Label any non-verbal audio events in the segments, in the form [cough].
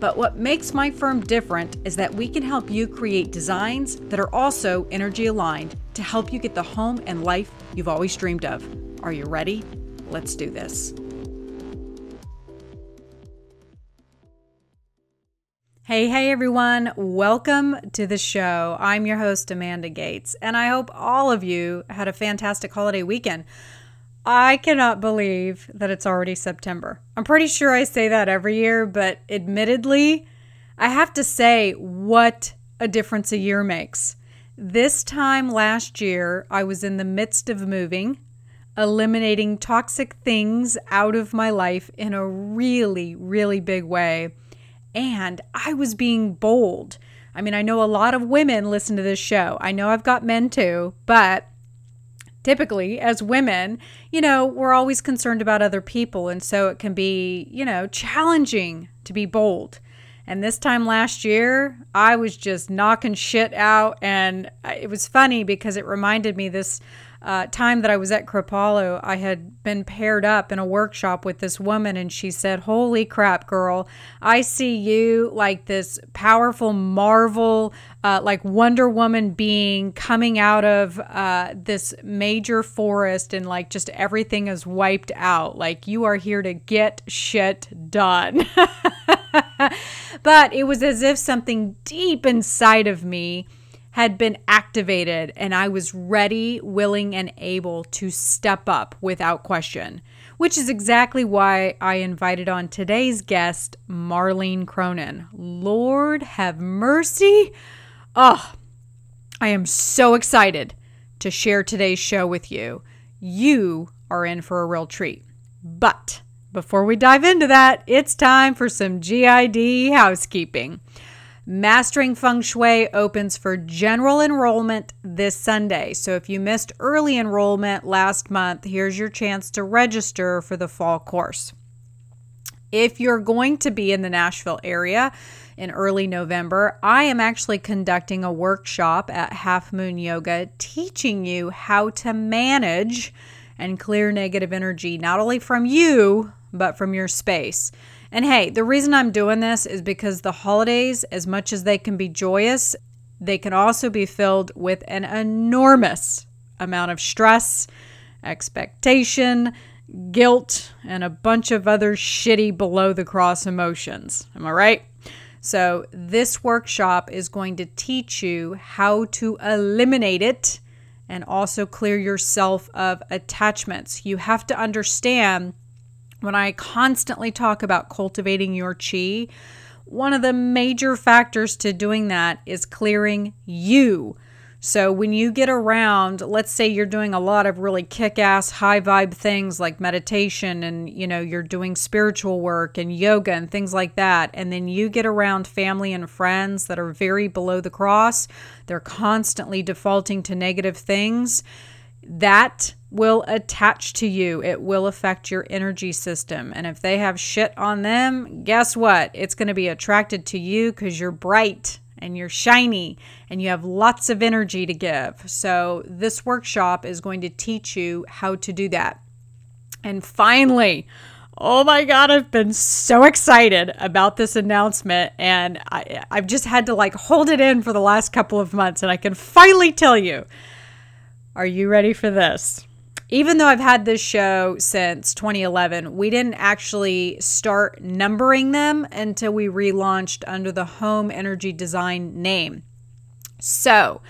But what makes my firm different is that we can help you create designs that are also energy aligned to help you get the home and life you've always dreamed of. Are you ready? Let's do this. Hey, hey everyone, welcome to the show. I'm your host, Amanda Gates, and I hope all of you had a fantastic holiday weekend. I cannot believe that it's already September. I'm pretty sure I say that every year, but admittedly, I have to say what a difference a year makes. This time last year, I was in the midst of moving, eliminating toxic things out of my life in a really, really big way. And I was being bold. I mean, I know a lot of women listen to this show. I know I've got men too, but typically as women, you know, we're always concerned about other people. And so it can be, you know, challenging to be bold. And this time last year, I was just knocking shit out. And it was funny because it reminded me this uh, time that I was at Kripalu, I had been paired up in a workshop with this woman, and she said, Holy crap, girl, I see you like this powerful Marvel, uh, like Wonder Woman being coming out of uh, this major forest, and like just everything is wiped out. Like you are here to get shit done. [laughs] but it was as if something deep inside of me had been activated and I was ready, willing, and able to step up without question, which is exactly why I invited on today's guest, Marlene Cronin. Lord have mercy. Oh, I am so excited to share today's show with you. You are in for a real treat. But before we dive into that, it's time for some GID housekeeping. Mastering Feng Shui opens for general enrollment this Sunday. So if you missed early enrollment last month, here's your chance to register for the fall course. If you're going to be in the Nashville area in early November, I am actually conducting a workshop at Half Moon Yoga teaching you how to manage and clear negative energy, not only from you, but from your space. And hey, the reason I'm doing this is because the holidays, as much as they can be joyous, they can also be filled with an enormous amount of stress, expectation, guilt, and a bunch of other shitty below the cross emotions. Am I right? So, this workshop is going to teach you how to eliminate it and also clear yourself of attachments. You have to understand when I constantly talk about cultivating your chi, one of the major factors to doing that is clearing you. So when you get around, let's say you're doing a lot of really kick-ass high vibe things like meditation and you know, you're doing spiritual work and yoga and things like that, and then you get around family and friends that are very below the cross, they're constantly defaulting to negative things, that will attach to you. It will affect your energy system. And if they have shit on them, guess what? It's going to be attracted to you because you're bright and you're shiny and you have lots of energy to give. So, this workshop is going to teach you how to do that. And finally, Oh my God, I've been so excited about this announcement. And I, have just had to like hold it in for the last couple of months. And I can finally tell you. Are you ready for this? even though I've had this show since 2011, we didn't actually start numbering them until we relaunched under the Home Energy Design name. So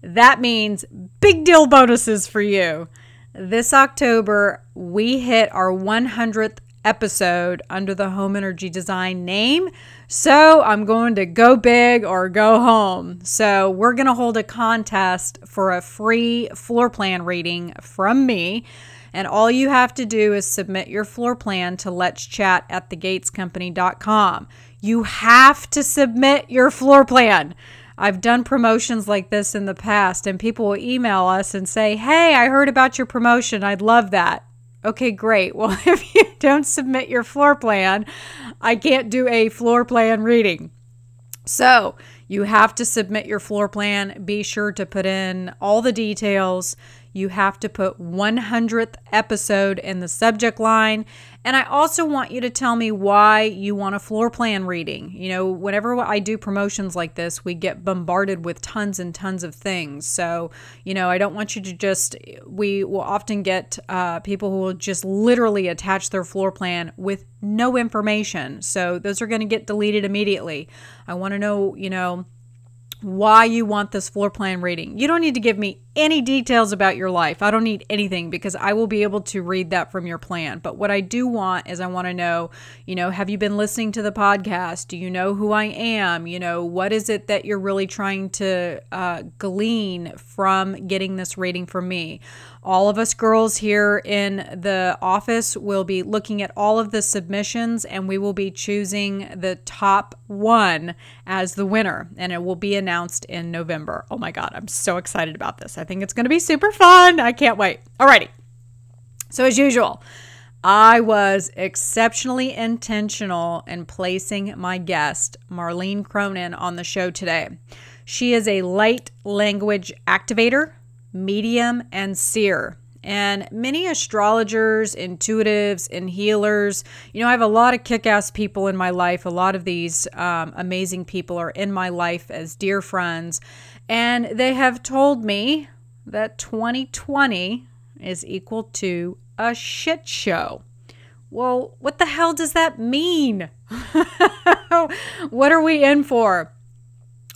that means big deal bonuses for you. This October, we hit our 100th episode under the Home Energy Design name. So I'm going to go big or go home. So we're going to hold a contest for a free floor plan reading from me. And all you have to do is submit your floor plan to let's chat at thegatescompany.com. You have to submit your floor plan. I've done promotions like this in the past, and people will email us and say, Hey, I heard about your promotion. I'd love that. Okay, great. [laughs] Well, if you don't submit your floor plan, I can't do a floor plan reading. So, you have to submit your floor plan. Be sure to put in all the details. You have to put 100th episode in the subject line. And I also want you to tell me why you want a floor plan reading. You know, whenever I do promotions like this, we get bombarded with tons and tons of things. So, you know, I don't want you to just, we will often get uh, people who will just literally attach their floor plan with no information. So those are going to get deleted immediately. I want to know, you know, why you want this floor plan reading. You don't need to give me any details about your life. I don't need anything because I will be able to read that from your plan. But what I do want is I want to know, you know, have you been listening to the podcast? Do you know who I am? You know, what is it that you're really trying to uh, glean from getting this rating from me? All of us girls here in the office will be looking at all of the submissions and we will be choosing the top one as the winner. And it will be announced in November. Oh my God, I'm so excited about this. I think it's going to be super fun. I can't wait. Alrighty. So, as usual, I was exceptionally intentional in placing my guest, Marlene Cronin, on the show today. She is a light language activator, medium, and seer. And many astrologers, intuitives, and healers, you know, I have a lot of kick ass people in my life. A lot of these um, amazing people are in my life as dear friends. And they have told me that 2020 is equal to a shit show. Well, what the hell does that mean? [laughs] what are we in for?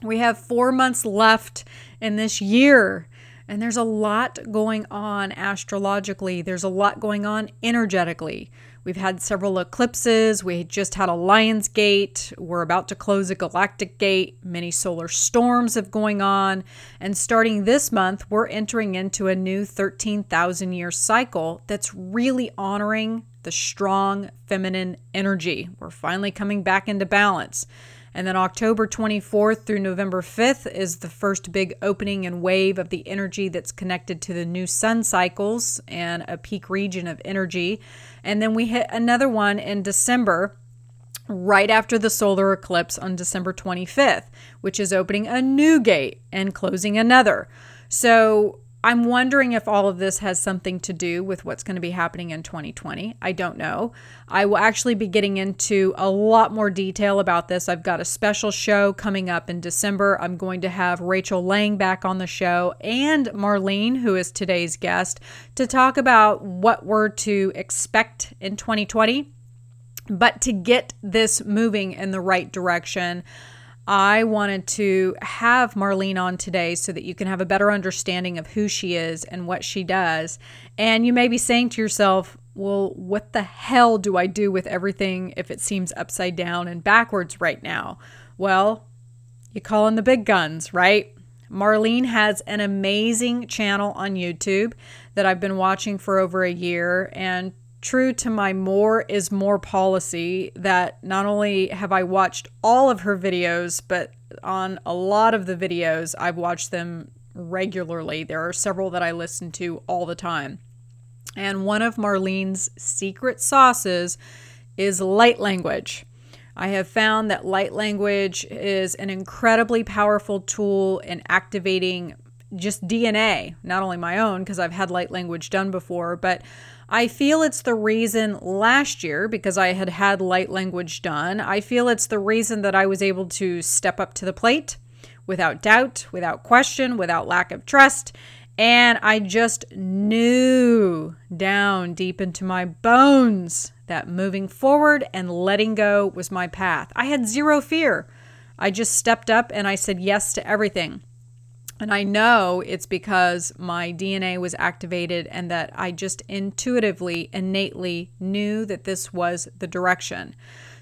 We have four months left in this year, and there's a lot going on astrologically. There's a lot going on energetically. We've had several eclipses. We just had a Lion's Gate. We're about to close a galactic gate. Many solar storms have going on. And starting this month, we're entering into a new 13,000 year cycle that's really honoring the strong feminine energy. We're finally coming back into balance. And then October 24th through November 5th is the first big opening and wave of the energy that's connected to the new sun cycles and a peak region of energy. And then we hit another one in December right after the solar eclipse on December 25th, which is opening a new gate and closing another. So I'm wondering if all of this has something to do with what's going to be happening in 2020. I don't know. I will actually be getting into a lot more detail about this. I've got a special show coming up in December. I'm going to have Rachel Lang back on the show and Marlene, who is today's guest, to talk about what we're to expect in 2020. But to get this moving in the right direction, I wanted to have Marlene on today so that you can have a better understanding of who she is and what she does. And you may be saying to yourself, well, what the hell do I do with everything if it seems upside down and backwards right now? Well, you call in the big guns, right? Marlene has an amazing channel on YouTube that I've been watching for over a year. And true to my more is more policy that not only have I watched all of her videos, but on a lot of the videos, I've watched them regularly. There are several that I listen to all the time. And one of Marlene's secret sauces is light language. I have found that light language is an incredibly powerful tool in activating just DNA, not only my own, because I've had light language done before, but I feel it's the reason last year, because I had had light language done, I feel it's the reason that I was able to step up to the plate without doubt, without question, without lack of trust. And I just knew down deep into my bones that moving forward and letting go was my path. I had zero fear. I just stepped up and I said yes to everything. And I know it's because my DNA was activated and that I just intuitively, innately knew that this was the direction.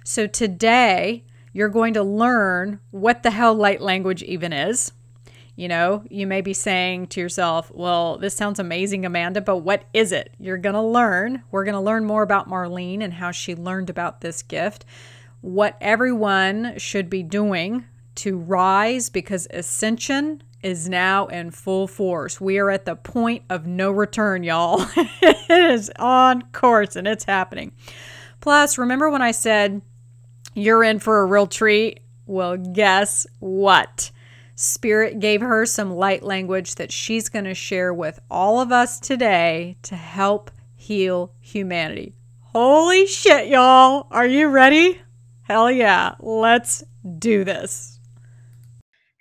So today, you're going to learn what the hell light language even is. You know, you may be saying to yourself, well, this sounds amazing, Amanda, but what is it? You're going to learn. We're going to learn more about Marlene and how she learned about this gift, what everyone should be doing to rise because ascension is now in full force. We are at the point of no return, y'all. [laughs] it is on course and it's happening. Plus, remember when I said you're in for a real treat? Well, guess what? Spirit gave her some light language that she's going to share with all of us today to help heal humanity. Holy shit, y'all. Are you ready? Hell yeah. Let's do this.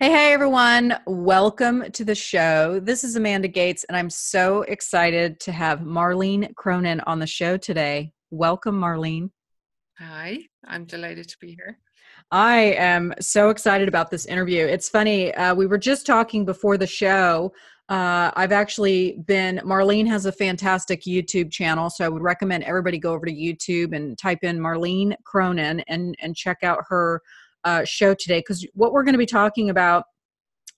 Hey, hey, everyone. Welcome to the show. This is Amanda Gates, and I'm so excited to have Marlene Cronin on the show today. Welcome, Marlene. Hi, I'm delighted to be here. I am so excited about this interview. It's funny, uh, we were just talking before the show. Uh, I've actually been, Marlene has a fantastic YouTube channel, so I would recommend everybody go over to YouTube and type in Marlene Cronin and, and check out her uh, show today because what we're going to be talking about,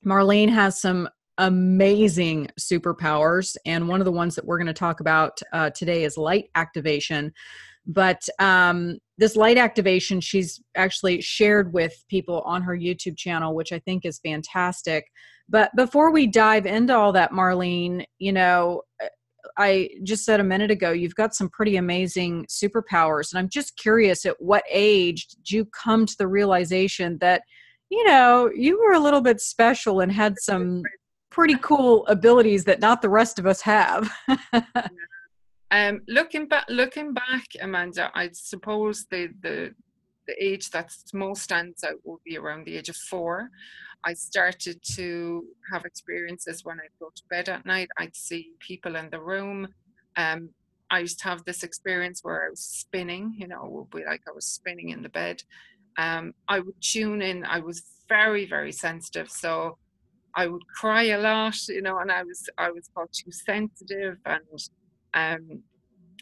Marlene has some amazing superpowers, and one of the ones that we're going to talk about uh, today is light activation. But um, this light activation, she's actually shared with people on her YouTube channel, which I think is fantastic. But before we dive into all that, Marlene, you know, I just said a minute ago, you've got some pretty amazing superpowers. And I'm just curious at what age did you come to the realization that, you know, you were a little bit special and had some pretty cool abilities that not the rest of us have? [laughs] um, looking back, looking back, Amanda, I suppose the, the, the age that most stands out will be around the age of four. I started to have experiences when I'd go to bed at night. I'd see people in the room. Um, I used to have this experience where I was spinning, you know, would be like I was spinning in the bed. Um, I would tune in. I was very, very sensitive. So I would cry a lot, you know, and I was I was called too sensitive and um,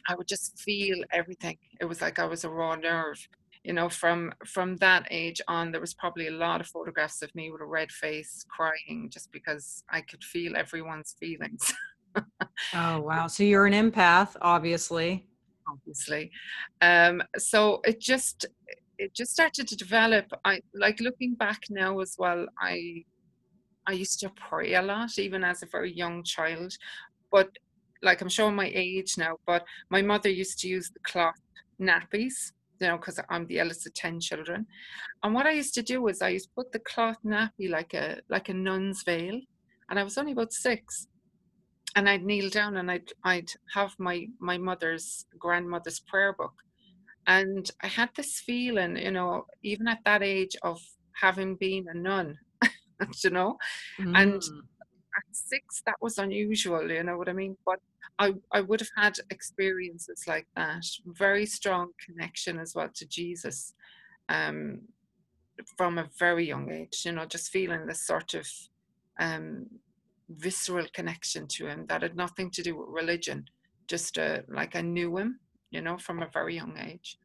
I would just feel everything. It was like I was a raw nerve you know from from that age on there was probably a lot of photographs of me with a red face crying just because i could feel everyone's feelings. Oh [laughs] wow. So you're an empath obviously. Obviously. Um so it just it just started to develop. I like looking back now as well i i used to pray a lot even as a very young child but like i'm showing my age now but my mother used to use the cloth nappies you know, because I'm the eldest of ten children. And what I used to do was I used to put the cloth nappy like a like a nun's veil, and I was only about six, and I'd kneel down and I'd I'd have my my mother's grandmother's prayer book, and I had this feeling, you know, even at that age of having been a nun, [laughs] you know, mm. and six that was unusual, you know what I mean? But I, I would have had experiences like that, very strong connection as well to Jesus um, from a very young age, you know, just feeling this sort of um, visceral connection to him that had nothing to do with religion, just uh, like I knew him, you know, from a very young age.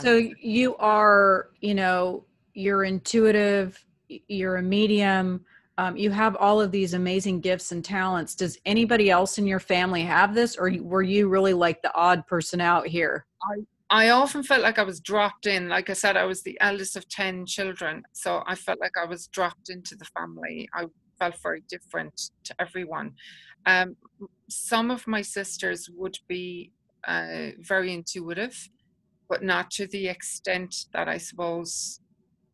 So you are, you know, you're intuitive, you're a medium, um, you have all of these amazing gifts and talents. Does anybody else in your family have this, or were you really like the odd person out here? I I often felt like I was dropped in. Like I said, I was the eldest of 10 children. So I felt like I was dropped into the family. I felt very different to everyone. Um, some of my sisters would be uh, very intuitive, but not to the extent that I suppose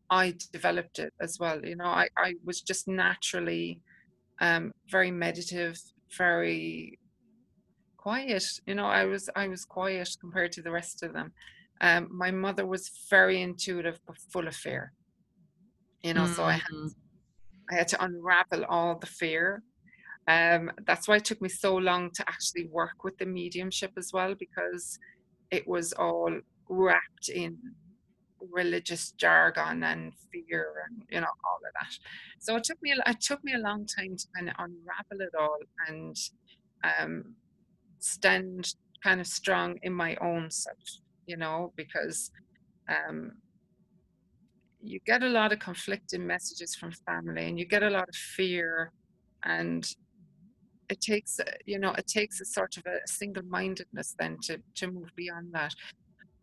I developed it as well. You know, I, I was just naturally um, very meditative, very quiet. You know, I was I was quiet compared to the rest of them. Um, my mother was very intuitive but full of fear. You know, mm-hmm. so I had mm-hmm. I had to unravel all the fear. Um, that's why it took me so long to actually work with the mediumship as well because it was all wrapped in religious jargon and fear and you know all of that. So it took me it took me a long time to kind of unravel it all and um, stand kind of strong in my own self you know because um, you get a lot of conflicting messages from family and you get a lot of fear and it takes you know it takes a sort of a single mindedness then to to move beyond that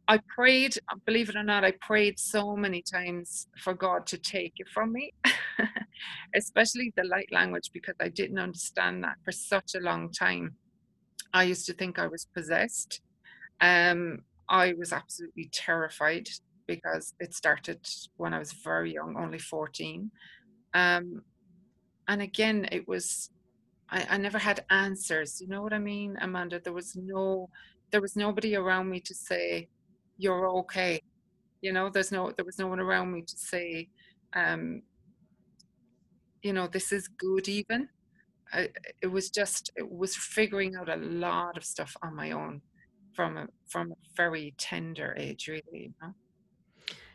I prayed, believe it or not, I prayed so many times for God to take it from me, [laughs] especially the light language, because I didn't understand that for such a long time. I used to think I was possessed. Um, I was absolutely terrified because it started when I was very young, only 14. Um, and again, it was, I, I never had answers. You know what I mean, Amanda? There was no, there was nobody around me to say, you're okay. You know, there's no, there was no one around me to say, um, you know, this is good even. I, it was just, it was figuring out a lot of stuff on my own from a, from a very tender age, really, you know?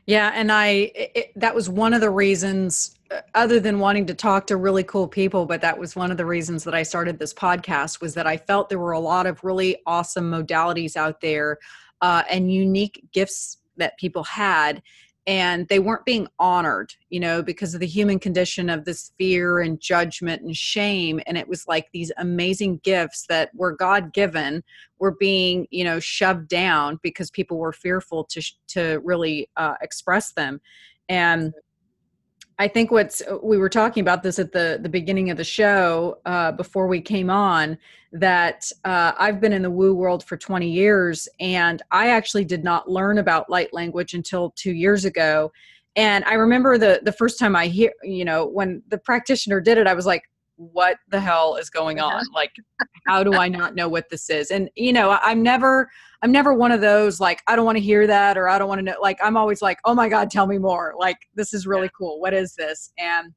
Yeah, and I it, that was one of the reasons uh, other than wanting to talk to really cool people, but that was one of the reasons that I started this podcast was that I felt there were a lot of really awesome modalities out there uh, and unique gifts that people had and they weren't being honored you know because of the human condition of this fear and judgment and shame. And it was like these amazing gifts that were god given were being you know shoved down because people were fearful to to really uh, express them. And I think what's we were talking about this at the the beginning of the show uh, before we came on that uh, I've been in the woo world for 20 years and I actually did not learn about light language until two years ago. And I remember the the first time I hear you know when the practitioner did it, I was like, what the hell is going on? Like how do i not know what this is? And you know i'm never i'm never one of those like i don't want to hear that or i don't want to know like i'm always like oh my god tell me more. Like this is really cool. What is this? And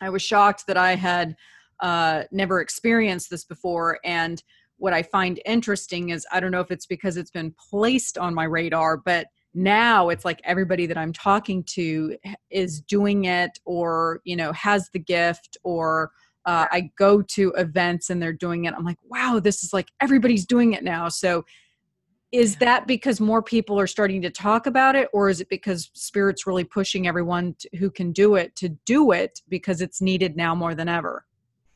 i was shocked that i had uh, never experienced this before. And what i find interesting is i don't know if it's because it's been placed on my radar but now it's like everybody that i'm talking to is doing it or you know has the gift or uh, I go to events and they're doing it. I'm like, wow, this is like everybody's doing it now. So, is that because more people are starting to talk about it, or is it because Spirit's really pushing everyone to, who can do it to do it because it's needed now more than ever?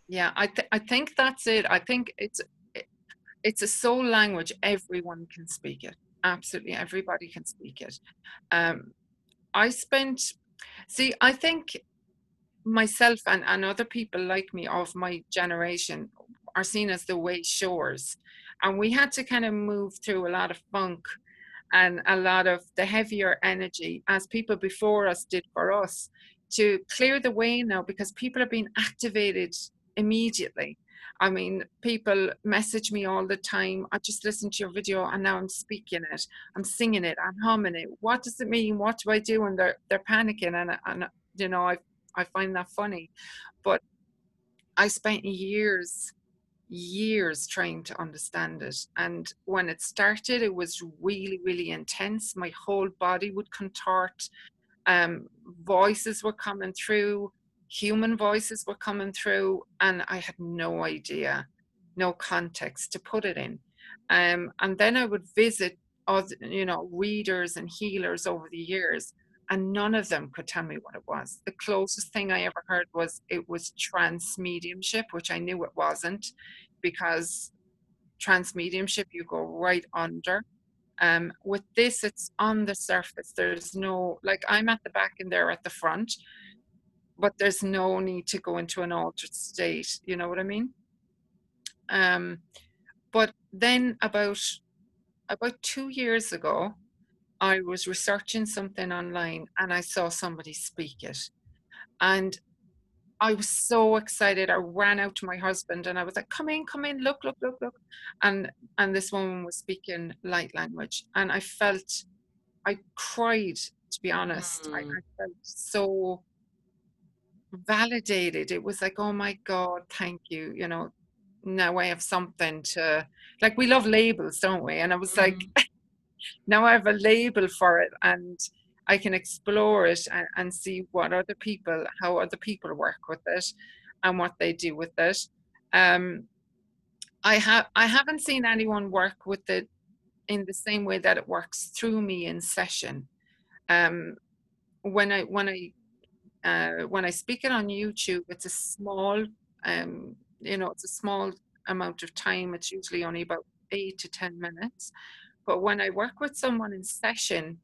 Yeah, I th- I think that's it. I think it's it's a soul language. Everyone can speak it. Absolutely, everybody can speak it. Um, I spent. See, I think myself and, and other people like me of my generation are seen as the wayshowers. And we had to kind of move through a lot of funk and a lot of the heavier energy as people before us did for us to clear the way now because people are being activated immediately. I mean, people message me all the time. I just listened to your video and now I'm speaking it. I'm singing it. I'm humming it. What does it mean? What do I do? And they're they're panicking. And and you know, I've I find that funny. But I spent years, years trying to understand it. And when it started, it was really, really intense. My whole body would contort. Um, voices were coming through, human voices were coming through, and I had no idea, no context to put it in. Um, and then I would visit other, you know, readers and healers over the years, and none of them could tell me what it was. The closest thing I ever heard was it was trance mediumship, which I knew it wasn't because trance mediumship you go right under. Um, with this, it's on the surface. There's no, like, I'm at the back and they're at the front, but there's no need to go into an altered state. You know what I mean? Um, but then about about two years ago, I was researching something online and I saw somebody speak it. And I was so excited. I ran out to my husband and I was like, come in, come in, look, look, look, look. And and this woman was speaking light language. And I felt I cried, to be honest. Mm. I, I felt so validated. It was like, oh my God, thank you. You know, now I have something to like we love labels, don't we? And I was mm. like now I have a label for it and I can explore it and, and see what other people, how other people work with it and what they do with it. Um, I have I haven't seen anyone work with it in the same way that it works through me in session. Um, when I when I uh, when I speak it on YouTube, it's a small, um, you know, it's a small amount of time. It's usually only about eight to ten minutes. But when I work with someone in session,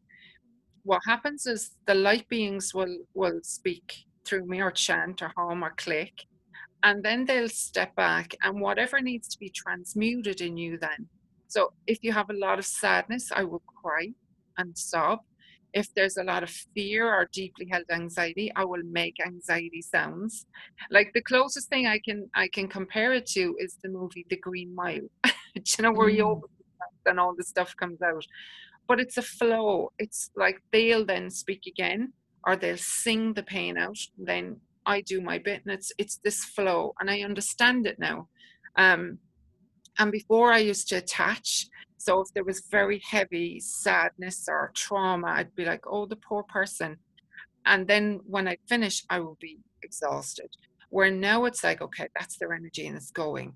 what happens is the light beings will will speak through me or chant or hum or click and then they'll step back and whatever needs to be transmuted in you then. So if you have a lot of sadness i will cry and sob. If there's a lot of fear or deeply held anxiety i will make anxiety sounds. Like the closest thing i can i can compare it to is the movie the green mile. [laughs] You know where mm. you open and all the stuff comes out but it's a flow it's like they'll then speak again or they'll sing the pain out then I do my bit and it's it's this flow and I understand it now. Um, and before I used to attach. So if there was very heavy sadness or trauma, I'd be like, oh, the poor person. And then when I finish, I will be exhausted. Where now it's like, okay, that's their energy and it's going.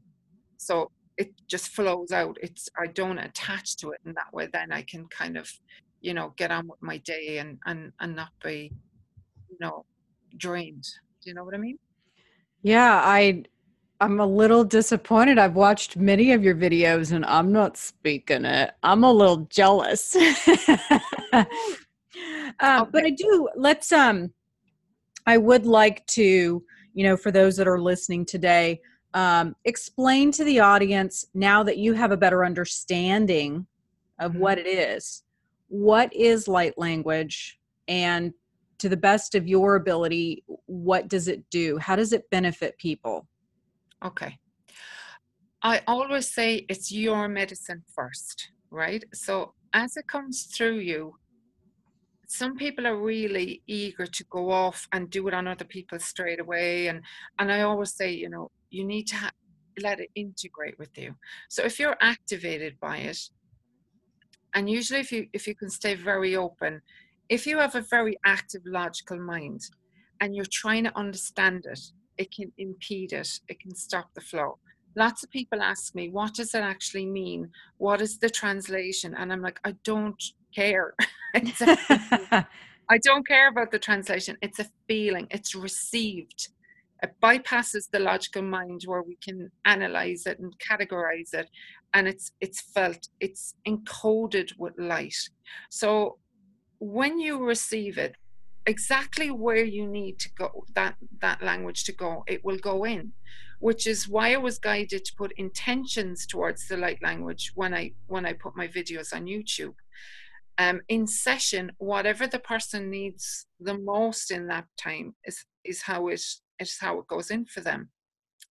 So it just flows out. It's I don't attach to it in that way. Then I can kind of, you know, get on with my day and and and not be, you know, drained. Do you know what I mean? Yeah, I I'm a little disappointed. I've watched many of your videos and I'm not speaking it. I'm a little jealous. [laughs] uh, okay. But I do. Let's. Um, I would like to, you know, for those that are listening today, um, explain to the audience now that you have a better understanding of mm-hmm. what it is. What is light language, and to the best of your ability, what does it do? How does it benefit people? Okay. I always say it's your medicine first, right? So as it comes through you, some people are really eager to go off and do it on other people straight away and and i always say you know you need to ha- let it integrate with you so if you're activated by it and usually if you if you can stay very open if you have a very active logical mind and you're trying to understand it, it can impede it, it can stop the flow. Lots of people ask me, what does it actually mean? What is the translation? And I'm like, I don't care. [laughs] [laughs] I don't care about the translation. It's a feeling, it's received. It bypasses the logical mind where we can analyze it and categorize it. And it's it's felt, it's encoded with light. So when you receive it exactly where you need to go that that language to go it will go in which is why i was guided to put intentions towards the light language when i when i put my videos on youtube um, in session whatever the person needs the most in that time is is how it is how it goes in for them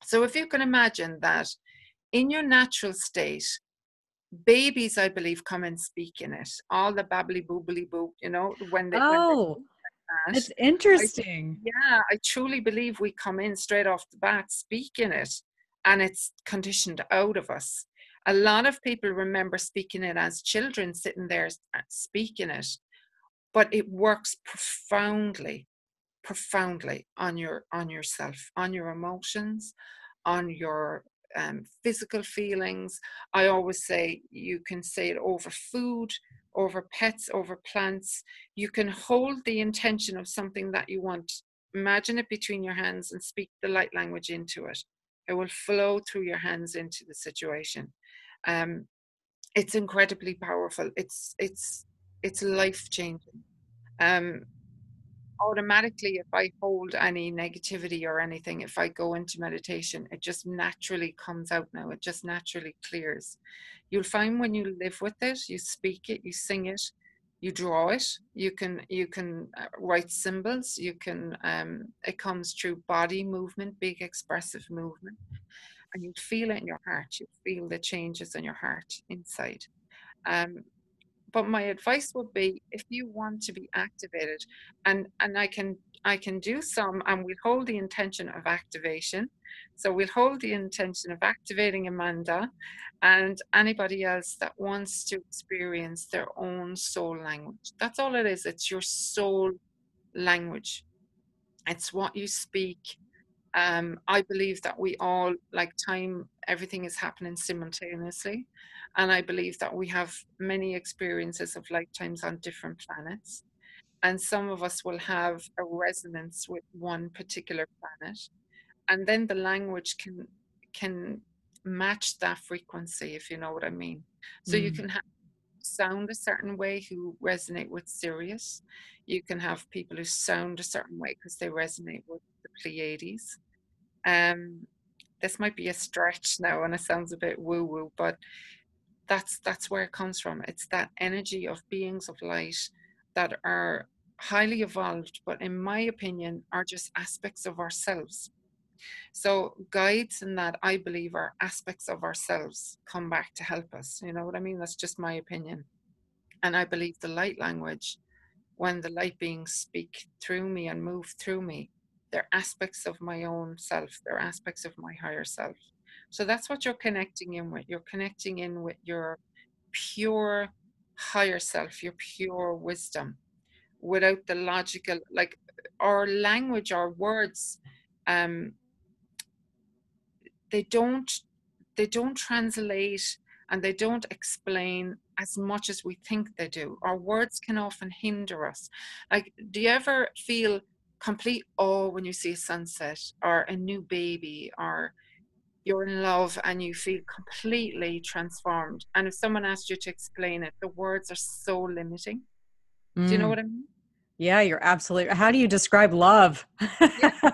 so if you can imagine that in your natural state babies, I believe, come and speak in it. All the babbly boobly boo, you know, when they. Oh, when they that's interesting. I, yeah, I truly believe we come in straight off the bat speaking it, and it's conditioned out of us. A lot of people remember speaking it as children, sitting there uh, speaking it, but it works profoundly, profoundly on your on yourself, on your emotions, on your um, physical feelings. I always say you can say it over food, over pets, over plants. You can hold the intention of something that you want. Imagine it between your hands and speak the light language into it. It will flow through your hands into the situation. Um, it's incredibly powerful. It's it's it's life changing. Um, automatically if i hold any negativity or anything if i go into meditation it just naturally comes out now. It just naturally clears. You'll find when you live with it you speak it you sing it you draw it. You can you can uh, write symbols. You can um, it comes through body movement big expressive movement. And you feel it in your heart. You feel the changes in your heart inside. Um, but my advice would be if you want to be activated and and i can i can do some and we'll hold the intention of activation. So we'll hold the intention of activating amanda and anybody else that wants to experience their own soul language. That's all it is. It's your soul language. It's what you speak um, i believe that we all like time everything is happening simultaneously and I believe that we have many experiences of lifetimes on different planets. And some of us will have a resonance with one particular planet. And then the language can can match that frequency, if you know what I mean. So mm. you can have sound a certain way who resonate with Sirius. You can have people who sound a certain way because they resonate with the Pleiades. Um, this might be a stretch now and it sounds a bit woo woo, but that's that's where it comes from. It's that energy of beings of light that are highly evolved, but in my opinion, are just aspects of ourselves. So guides and that I believe are aspects of ourselves come back to help us. You know what I mean? That's just my opinion. And I believe the light language, when the light beings speak through me and move through me, they're aspects of my own self, they're aspects of my higher self. So that's what you're connecting in with. You're connecting in with your pure higher self, your pure wisdom, without the logical, like our language, our words, um, they don't they don't translate and they don't explain as much as we think they do. Our words can often hinder us. Like, do you ever feel complete awe when you see a sunset or a new baby or you're in love and you feel completely transformed. And if someone asked you to explain it, the words are so limiting. Mm. Do you know mm. what I mean? Yeah, you're absolutely. How do you describe love? yeah. [laughs]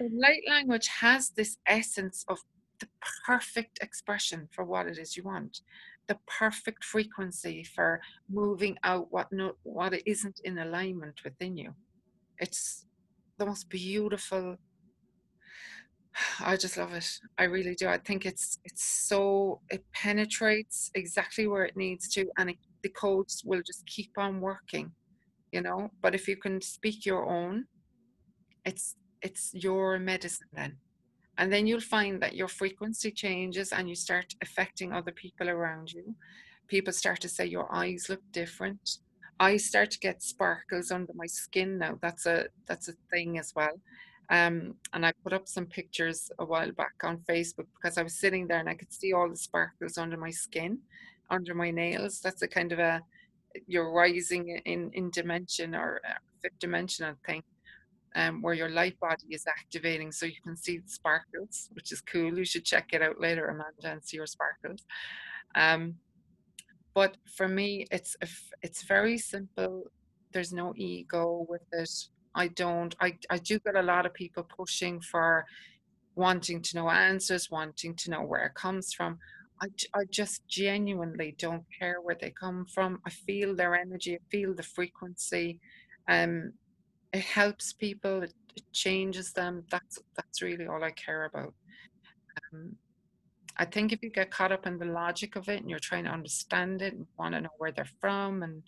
Light language has this essence of the perfect expression for what it is you want, the perfect frequency for moving out what no, what isn't in alignment within you. It's the most beautiful I just love it. I really do. I think it's it's so it penetrates exactly where it needs to, and it, the codes will just keep on working, you know. But if you can speak your own, it's it's your medicine then, and then you'll find that your frequency changes and you start affecting other people around you. People start to say your eyes look different. I start to get sparkles under my skin now. That's a that's a thing as well um, and I put up some pictures a while back on Facebook because I was sitting there and I could see all the sparkles under my skin, under my nails. That's a kind of a you're rising in in dimension or fifth dimensional thing, um, where your light body is activating, so you can see the sparkles, which is cool. You should check it out later, Amanda, and see your sparkles. Um, but for me, it's it's very simple. There's no ego with it. I don't. I, I do get a lot of people pushing for wanting to know answers, wanting to know where it comes from. I, I just genuinely don't care where they come from. I feel their energy, I feel the frequency. Um, it helps people, it, it changes them. That's that's really all I care about. Um, I think if you get caught up in the logic of it and you're trying to understand it and want to know where they're from and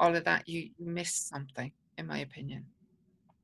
all of that, you, you miss something, in my opinion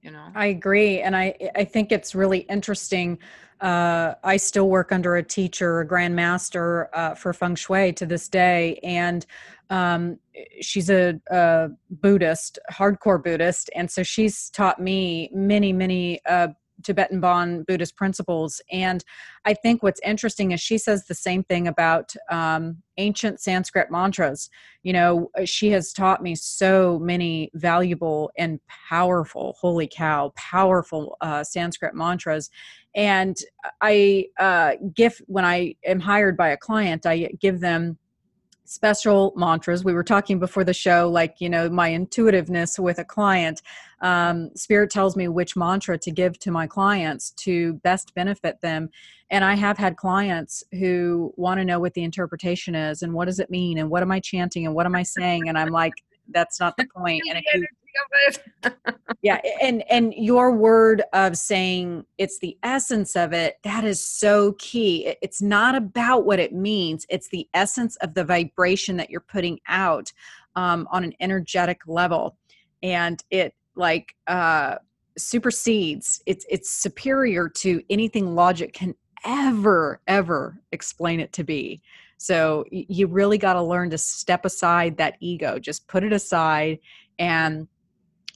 you know? I agree and i i think it's really interesting uh, i still work under a teacher a grandmaster uh, for feng shui to this day and um, she's a, a, buddhist hardcore buddhist and so she's taught me many many uh, Tibetan Bon Buddhist principles. And I think what's interesting is she says the same thing about um, ancient Sanskrit mantras. You know, she has taught me so many valuable and powerful, holy cow, powerful uh, Sanskrit mantras. And I uh, give, when I am hired by a client, I give them special mantras. We were talking before the show, like, you know, my intuitiveness with a client. Um, Spirit tells me which mantra to give to my clients to best benefit them. And I have had clients who want to know what the interpretation is and what does it mean and what am I chanting and what am I saying? And I'm like, that's not the point. And if you [laughs] yeah, and and your word of saying it's the essence of it, that is so key. It's not about what it means; it's the essence of the vibration that you're putting out um, on an energetic level, and it like uh, supersedes. It's it's superior to anything logic can ever ever explain it to be. So you really got to learn to step aside that ego, just put it aside and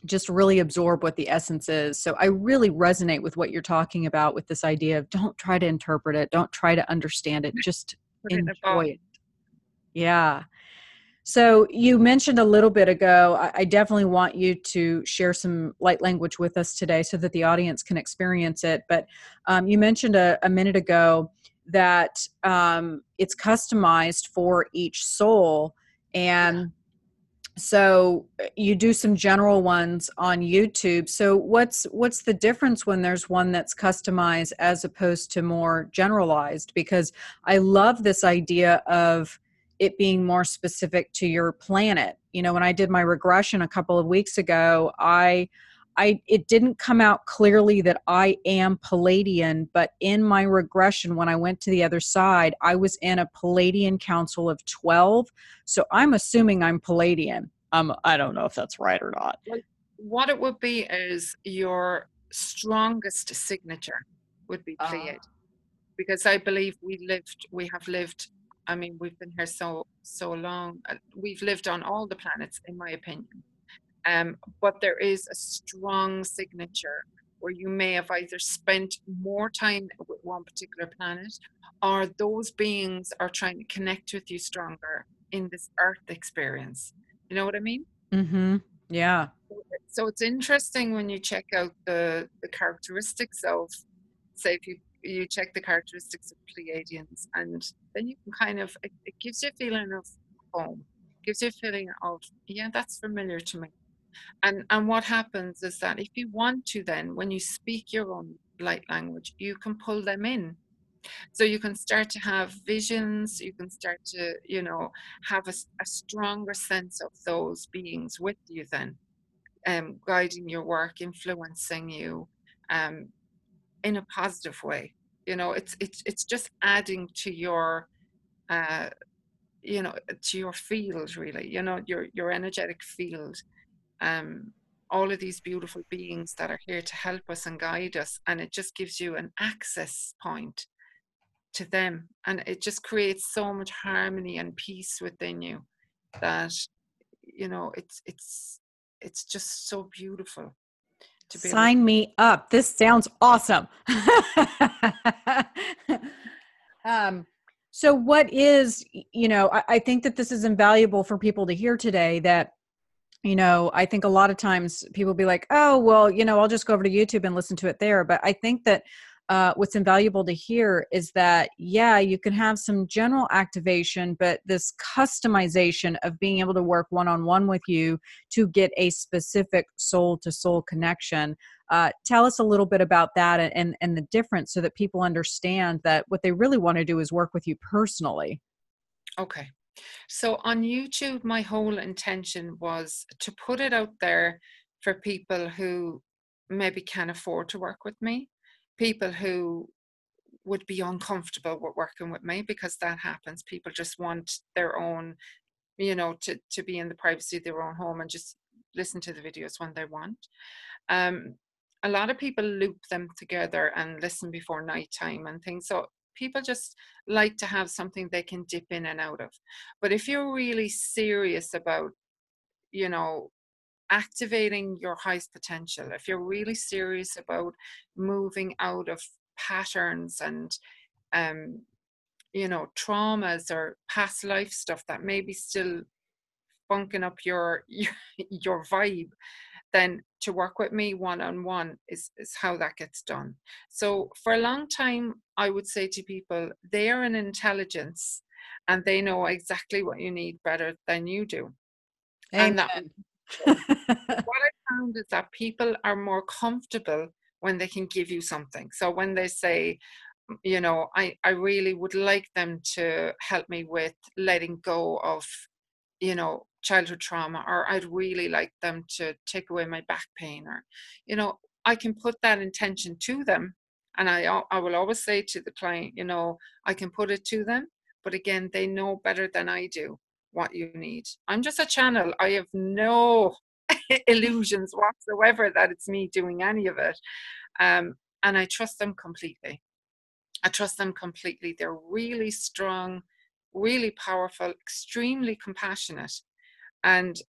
just really absorb what the essence is. So I really resonate with what you're talking about with this idea of don't try to interpret it, don't try to understand it, just enjoy it. Yeah. So you mentioned a little bit ago, I definitely want you to share some light language with us today so that the audience can experience it. But um, you mentioned a, a, minute ago that um, it's customized for each soul and so uh, you do some general ones on youtube. So what's what's the difference when there's one that's customized as opposed to more generalized? Because i love this idea of it being more specific to your planet. You know when i did my regression a couple of weeks ago i I it didn't come out clearly that I am Pleiadian, but in my regression when I went to the other side, I was in a Pleiadian council of 12. So I'm assuming I'm Pleiadian. Um I don't know if that's right or not. What it would be is your strongest signature would be Pleiad. Uh, because I believe we lived we have lived I mean, we've been here so so long. Uh, we've lived on all the planets, in my opinion. Um, but there is a strong signature where you may have either spent more time with one particular planet, or those beings are trying to connect with you stronger in this Earth experience. You know what I mean? Mm-hmm. Yeah. So it's interesting when you check out the the characteristics of, say, if you you check the characteristics of Pleiadians, and then you can kind of it, it gives you a feeling of home, gives you a feeling of yeah, that's familiar to me. And and what happens is that if you want to, then when you speak your own light language, you can pull them in. So you can start to have visions. You can start to you know have a, a stronger sense of those beings with you then, um, guiding your work, influencing you. Um, in a positive way you know it's it's it's just adding to your uh you know to your field really you know your your energetic field um all of these beautiful beings that are here to help us and guide us and it just gives you an access point to them and it just creates so much harmony and peace within you that you know it's it's it's just so beautiful To be Sign me up. This sounds awesome. [laughs] um, so, what is, you know, I, I think that this is invaluable for people to hear today that you know i think a lot of times people be like oh well you know i'll just go over to youtube and listen to it there. But i think that uh, what's invaluable to hear is that yeah you can have some general activation but this customization of being able to work one-on-one with you to get a specific soul to soul connection uh, tell us a little bit about that and, and the difference so that people understand that what they really want to do is work with you personally. Okay so on youtube my whole intention was to put it out there for people who maybe can't afford to work with me people who would be uncomfortable with working with me because that happens. People just want their own, you know, to, to be in the privacy of their own home and just listen to the videos when they want. Um, a lot of people loop them together and listen before nighttime and things. So people just like to have something they can dip in and out of. But if you're really serious about, you know, activating your highest potential, if you're really serious about moving out of patterns and um, you know traumas or past life stuff that may be still bunking up your [laughs] your, your vibe then to work with me one on one is is how that gets done so for a long time i would say to people they are an intelligence and they know exactly what you need better than you do Amen. and that [laughs] [laughs] what I found is that people are more comfortable when they can give you something. So when they say, you know, I, I really would like them to help me with letting go of, you know, childhood trauma, or I'd really like them to take away my back pain, or, you know, I can put that intention to them. And I, I will always say to the client, you know, I can put it to them, but again, they know better than I do what you need. I'm just a channel. I have no [laughs] illusions whatsoever that it's me doing any of it. Um, and I trust them completely. I trust them completely. They're really strong, really powerful, extremely compassionate. And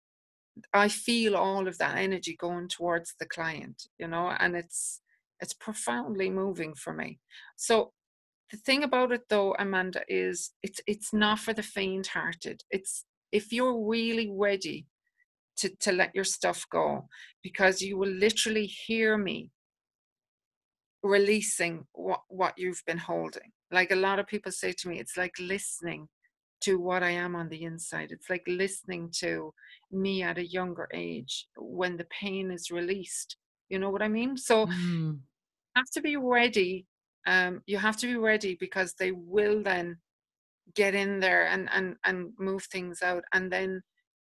I feel all of that energy going towards the client, you know, and it's it's profoundly moving for me. So the thing about it though amanda is it's it's not for the faint hearted it's if you're really ready to to let your stuff go because you will literally hear me releasing what what you've been holding like a lot of people say to me it's like listening to what I am on the inside. It's like listening to me at a younger age when the pain is released. You know what I mean? So mm. have to be ready. Um, you have to be ready because they will then get in there and and and move things out, and then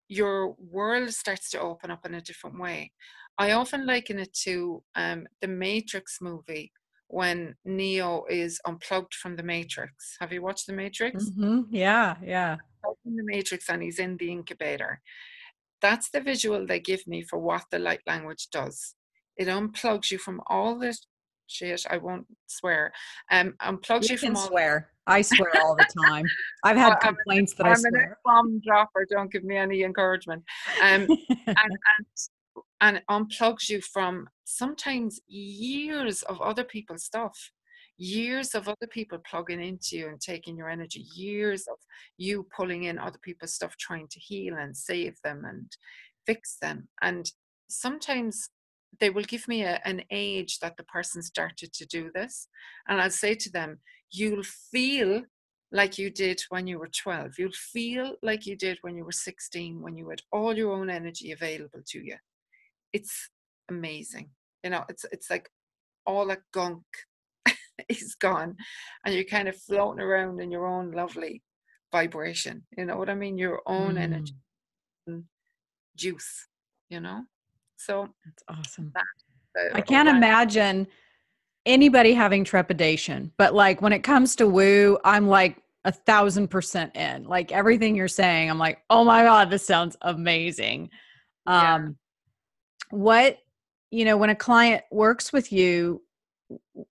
your world starts to open up in a different way. I often liken it to um, the Matrix movie when Neo is unplugged from the Matrix. Have you watched the Matrix? Mm-hmm. Yeah, yeah. In the Matrix, and he's in the incubator. That's the visual they give me for what the light language does. It unplugs you from all the shit. I won't swear. Um, unplugs you, you from all. Swear. I swear all the time. I've [laughs] had complaints I'm, that I'm I swear. I'm an bomb dropper. Don't give me any encouragement. Um, and, [laughs] and and unplugs you from sometimes years of other people's stuff. Years of other people plugging into you and taking your energy. Years of you pulling in other people's stuff trying to heal and save them and fix them. And sometimes they will give me a, an age that the person started to do this and i'll say to them you'll feel like you did when you were 12 you'll feel like you did when you were 16 when you had all your own energy available to you it's amazing. You know, it's it's like all that gunk [laughs] is gone and you're kind of floating around in your own lovely vibration. You know what I mean? Your own mm. energy juice, you know? So that's awesome. That, uh, I can't imagine anybody having trepidation, but like when it comes to woo, I'm like a thousand percent in. Like everything you're saying, I'm like, oh my God, this sounds amazing. Um what you know when a client works with you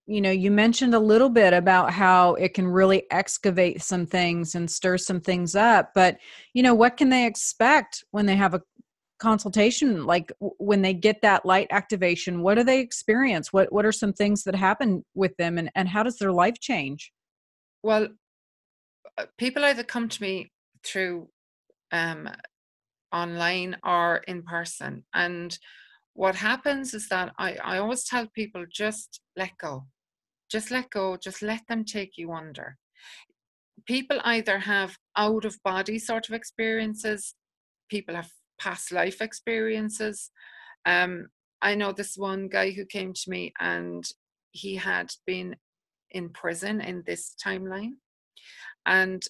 you know you mentioned a little bit about how it can really excavate some things and stir some things up but you know what can they expect when they have a consultation like when they get that light activation what do they experience? What what are some things that happen with them and, and how does their life change? Well uh, people either come to me through um online or in person and what happens is that I, I always tell people just let go. Just let go, just let them take you under. People either have out of body sort of experiences, people have past life experiences. Um, I know this one guy who came to me and he had been in prison in this timeline. And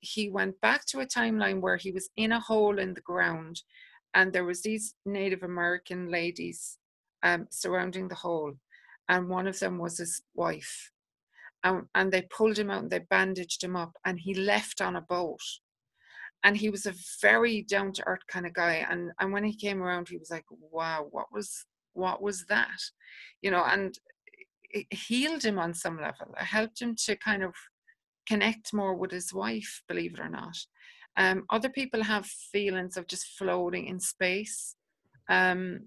he went back to a timeline where he was in a hole in the ground and there was these Native American ladies um, surrounding the hole, and one of them was his wife, and, and they pulled him out and they bandaged him up, and he left on a boat, and he was a very down to earth kind of guy, and and when he came around, he was like, wow, what was what was that, you know, and it healed him on some level. It helped him to kind of connect more with his wife, believe it or not. Um, other people have feelings of just floating in space. Um,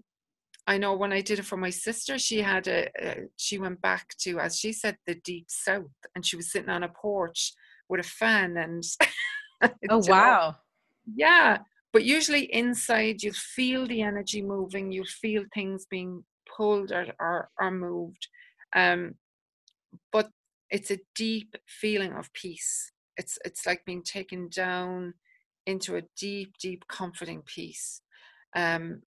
I know when I did it for my sister, she had a, a, she went back to, as she said, the deep south, and she was sitting on a porch with a fan and. [laughs] oh wow! Yeah, but usually inside, you feel the energy moving. You feel things being pulled or or, or moved. Um, but it's a deep feeling of peace it's it's like being taken down into a deep deep comforting peace um,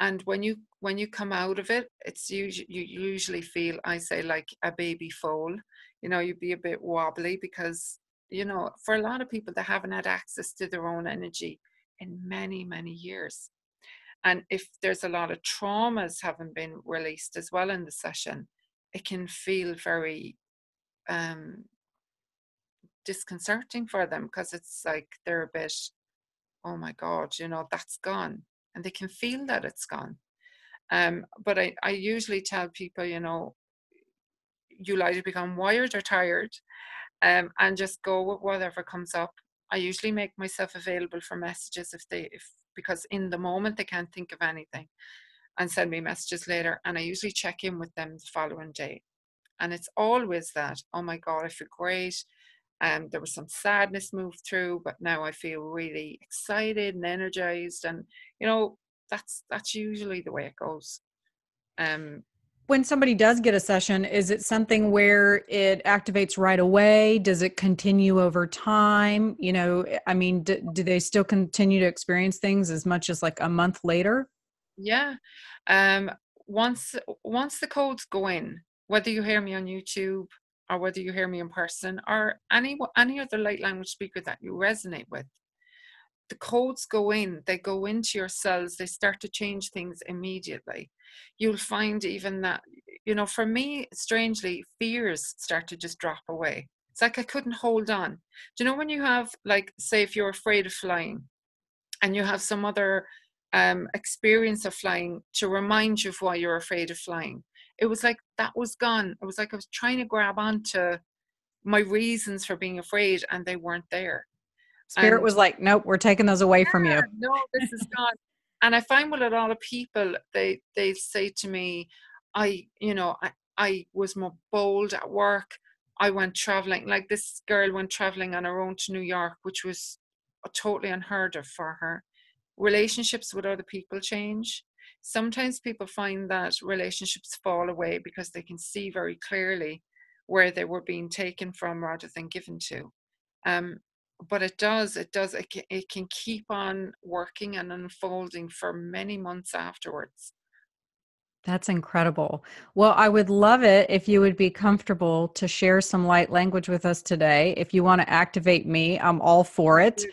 and when you when you come out of it it's usually you usually feel i say like a baby foal. You know you'd be a bit wobbly because you know for a lot of people they haven't had access to their own energy in many many years and if there's a lot of traumas haven't been released as well in the session it can feel very um, disconcerting for them because it's like they're a bit, oh my God, you know, that's gone. And they can feel that it's gone. Um, but I, I usually tell people, you know, you'll either become wired or tired um, and just go with whatever comes up. I usually make myself available for messages if they, if because in the moment they can't think of anything and send me messages later. And I usually check in with them the following day. And it's always that, oh my God, I feel great. Um, there was some sadness moved through, but now I feel really excited and energized, and you know that's that's usually the way it goes. Um, when somebody does get a session, is it something where it activates right away? Does it continue over time? You know, I mean, do, do they still continue to experience things as much as like a month later? Yeah. Um, once once the codes go in, whether you hear me on YouTube or whether you hear me in person or any any other light language speaker that you resonate with, the codes go in, they go into your cells, they start to change things immediately. You'll find even that, you know, for me, strangely, fears start to just drop away. It's like I couldn't hold on. Do you know when you have, like, say, if you're afraid of flying and you have some other um, experience of flying to remind you of why you're afraid of flying? It was like that was gone. It was like I was trying to grab onto my reasons for being afraid and they weren't there. Spirit and, was like, nope, we're taking those away yeah, from you. No, this is gone. and I find with a lot of people, they they say to me, I, you know, I, I was more bold at work. I went traveling, like this girl went traveling on her own to New York, which was totally unheard of for her. Relationships with other people change. Sometimes people find that relationships fall away because they can see very clearly where they were being taken from rather than given to. Um, but it does it does it can, it can keep on working and unfolding for many months afterwards that's incredible. Well, I would love it if you would be comfortable to share some light language with us today. If you want to activate me, I'm all for it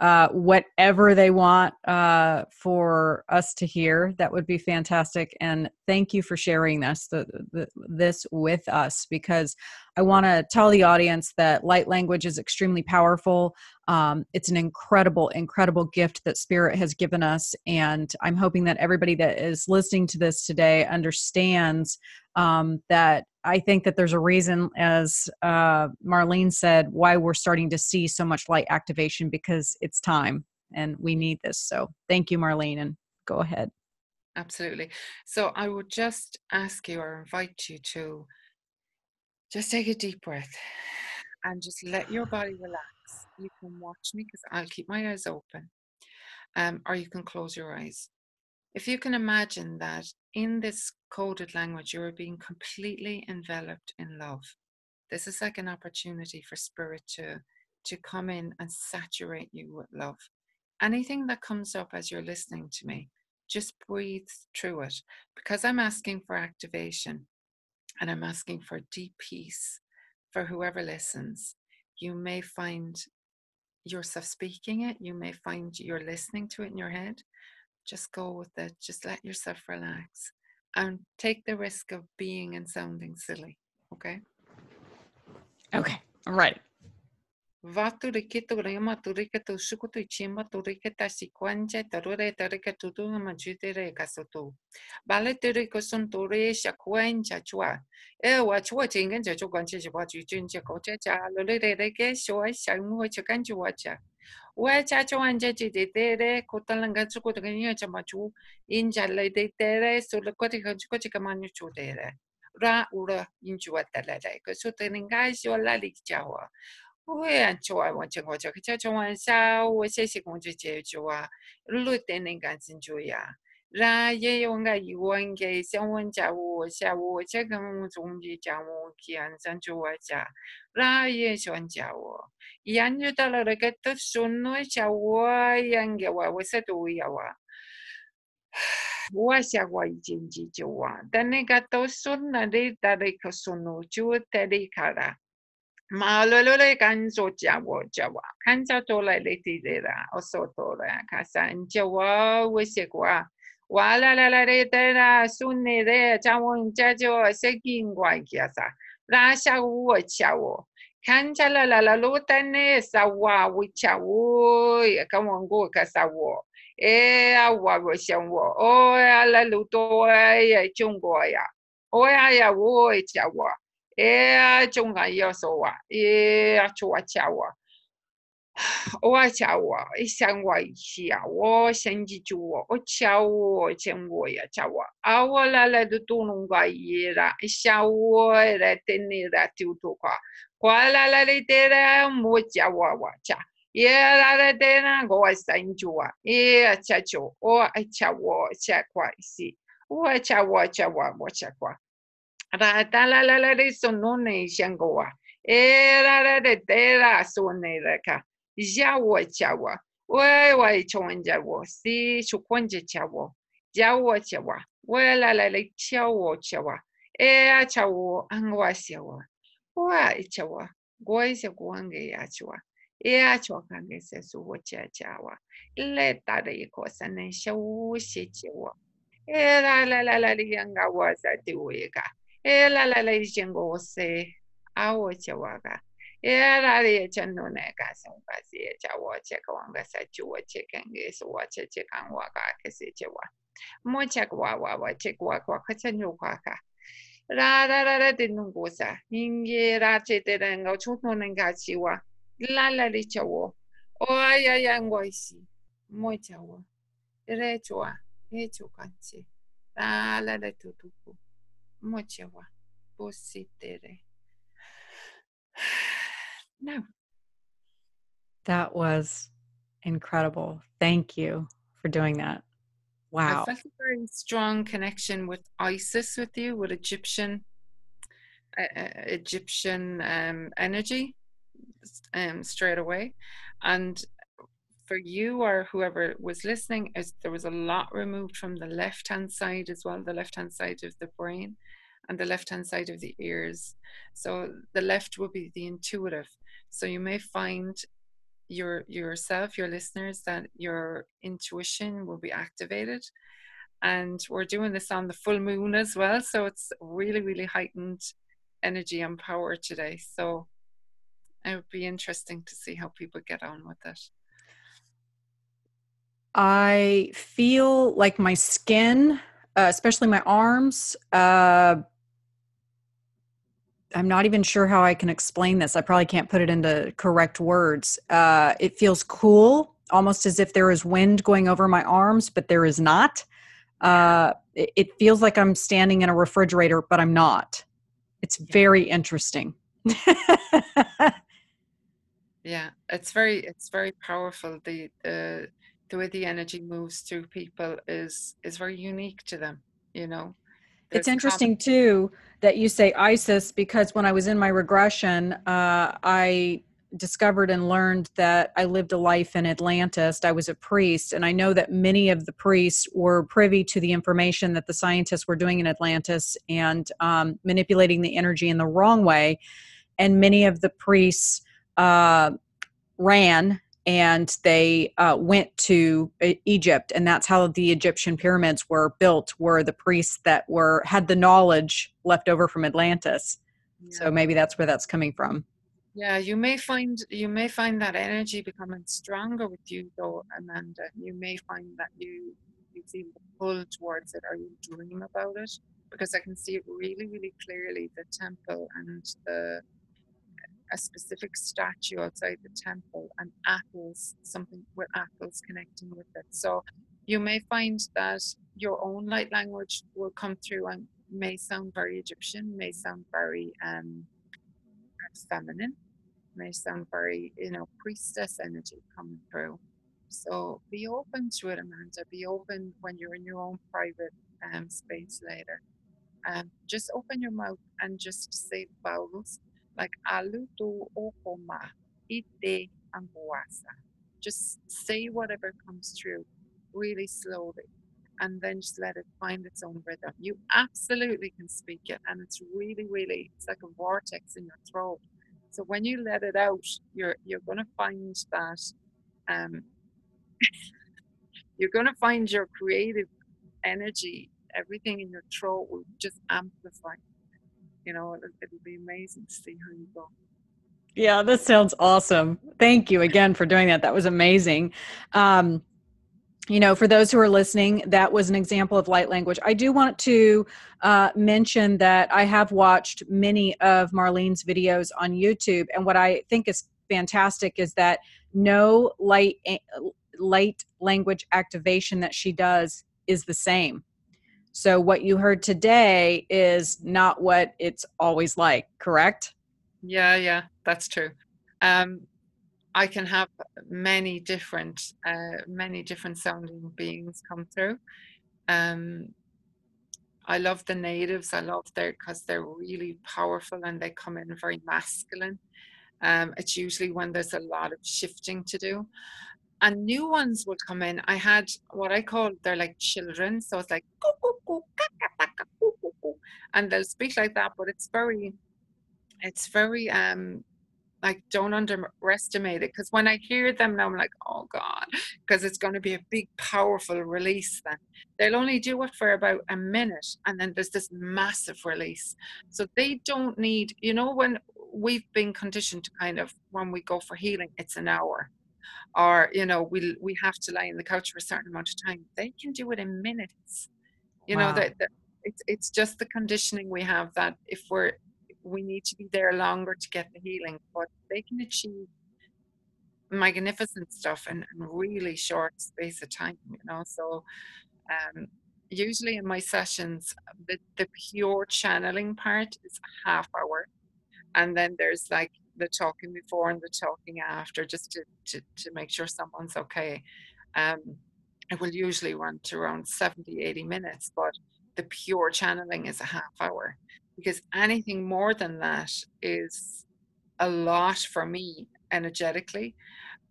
uh, whatever they want uh, for us to hear. That would be fantastic. And thank you for sharing this the, the, this with us because I want to tell the audience that light language is extremely powerful. Um, it's an incredible, incredible gift that Spirit has given us, and I'm hoping that everybody that is listening to this today understands um, that I think that there's a reason, as uh, Marlene said, why we're starting to see so much light activation because it's time and we need this. So thank you, Marlene, and go ahead. Absolutely. So I would just ask you or invite you to just take a deep breath and just let your [sighs] body relax. You can watch me because I'll keep my eyes open, um, or you can close your eyes. If you can imagine that in this coded language, you are being completely enveloped in love. This is like an opportunity for spirit to, to come in and saturate you with love. Anything that comes up as you're listening to me, just breathe through it because I'm asking for activation and I'm asking for deep peace for whoever listens. You may find yourself speaking it, you may find you're listening to it in your head, just go with it. Just let yourself relax and take the risk of being and sounding silly. Okay? Okay. All right. Vatu rike tu re ma tu rike tu shuku tu chi ma tu rike ta si tu tu ma ju te re ka su tu. Ba le tu rike sun tu re sha kwan cha chua. E wa chua chi ngan cha chua che shi cha cha lu le re re ke shua sha ngu ho cha kan chu wa cha. Wa cha chua an cha chi te te re ko ta lang ka chu ku tu ka niya. Ra ura ra in chu wa ta la re. Ka. Ue, choa wancha gocha kicha choan sa ue se si kongche che choa lu tenen kansin choya. Ra ye yonga yuan ge xiang wen cha wu xia wu che gen wu zong ji cha wu ki an san choa cha. Ra ye xuan cha wu. Yan yu ta la re ke tu sun nu cha wu yan ge wa wu se tu ya wa. Wa xia wa yi jin ji choa. Tane ka tu sun na re ta re ka sun nu chu te re ka ra. Malolole kanzo jawo jawa. Kanza tola letidera osotora kasa jawa wesekwa. Wala la la retera sunne de jawo jajo sekin cái Rasha wo chawo. Kancha la la la lutane sawa wichawo kawango kasawo. E awa washawo. O ala luto ya chungo ya. O ya wo chawo. E chunga yo so wa e chua cha wa o cha wa e sang wa chi ya wo shen ji ju wo o cha wo chen wo ya cha wa a wo la la du tu nung ga ye ra e sha wo re te ni ra tu tu kwa kwa la la le te ra mo cha wa wa cha ye la la te na go wa san ju wa e cha chu o a cha wo cha kwa si o cha wo cha wa mo cha kwa ra ta la la la de so no ne xiang go wa e ra ra de de ra so ne ra ka ya wo cha wa wei wei chong ja wo si chu kwan je cha wo ja wo cha wa wei la la le cha wo cha wa e a cha wo ang wa xia wa wa e cha wa go e se go ang ge ya cha wa e a cha wa ka ge se su wo cha cha wa le ta de ko sa ne sha wo xie che wo e la la la la li yang ga wa sa ti wo ye ga e la la la jen go se a wo cha wa ga e la li chen no ne ga song ga si cha wo che ka wang ga sa chu wo che kan ge so wa che che kan wa ga ke se che wa. Mo che wa wa wa che wa kwa ka chen yo kwa ka. Ra ra ra ra de nung go sa. Yin ye ra che de den go chu no ne ga chi wa. La la li cha wo. O ya ya ngo si. Mo cha wo re chua e chu kan chi. La la la tu tu ku mo che wa bo si te re no That was incredible. Thank you for doing that. Wow. I felt a very strong connection with Isis with you, with Egyptian uh, uh, Egyptian um, energy um, straight away. And for you or whoever was listening, is there was a lot removed from the left hand side as well, the left hand side of the brain and the left hand side of the ears. So the left will be the intuitive. So you may find your yourself, your listeners, that your intuition will be activated. And we're doing this on the full moon as well. So it's really, really heightened energy and power today. So it would be interesting to see how people get on with it. I feel like my skin, uh, especially my arms, uh, I'm not even sure how I can explain this. I probably can't put it into correct words. Uh, it feels cool, almost as if there is wind going over my arms, but there is not. Uh, it, it feels like I'm standing in a refrigerator, but I'm not. It's very interesting. [laughs] yeah, it's very it's very powerful. The the the way the energy moves through people is is very unique to them. You know, it's interesting too that you say Isis because when I was in my regression, uh, I discovered and learned that I lived a life in Atlantis. I was a priest, and I know that many of the priests were privy to the information that the scientists were doing in Atlantis and um, manipulating the energy in the wrong way. And many of the priests uh, ran and they uh, went to uh, Egypt, and that's how the Egyptian pyramids were built. Were the priests that were had the knowledge left over from Atlantis? Yeah. So maybe that's where that's coming from. Yeah, you may find you may find that energy becoming stronger with you, though, Amanda. You may find that you you feel the pull towards it, or you dream about it, because I can see it really, really clearly. The temple and the a specific statue outside the temple and apples, something with apples connecting with it. So you may find that your own light language will come through and may sound very Egyptian, may sound very um, feminine, may sound very, you know, priestess energy coming through. So be open to it, Amanda. Be open when you're in your own private um, space later. Um, just open your mouth and just say vowels like alu tu okoma, ite anguasa. Just say whatever comes through really slowly and then just let it find its own rhythm. You absolutely can speak it and it's really, really it's like a vortex in your throat. So when you let it out, you're you're gonna find that um [laughs] you're gonna find your creative energy, everything in your throat will just amplify you know, it'll, it'll be amazing to see how you go. Yeah, this sounds awesome. Thank you again for doing that. That was amazing. Um, you know, for those who are listening, that was an example of light language. I do want to uh, mention that I have watched many of Marlene's videos on YouTube, and what I think is fantastic is that no light light language activation that she does is the same. So what you heard today is not what it's always like, correct? Yeah, yeah, that's true. Um, I can have many different, uh, many different sounding beings come through. Um, I love the natives. I love their because they're really powerful and they come in very masculine. Um, it's usually when there's a lot of shifting to do. And new ones will come in. I had what I call they're like children. So it's like and they'll speak like that, but it's very it's very um like don't underestimate it because when I hear them now I'm like oh god because it's going to be a big powerful release then they'll only do it for about a minute and then there's this massive release so they don't need you know when we've been conditioned to kind of when we go for healing it's an hour or you know we we have to lie in the couch for a certain amount of time they can do it in minutes you wow. know that it's it's just the conditioning we have that if we're we need to be there longer to get the healing, but they can achieve magnificent stuff in, in really short space of time, you know. So um, usually in my sessions, the, the pure channeling part is a half hour. And then there's like the talking before and the talking after, just to, to, to make sure someone's okay. Um, it will usually run to around 70, 80 minutes, but the pure channeling is a half hour because anything more than that is a lot for me energetically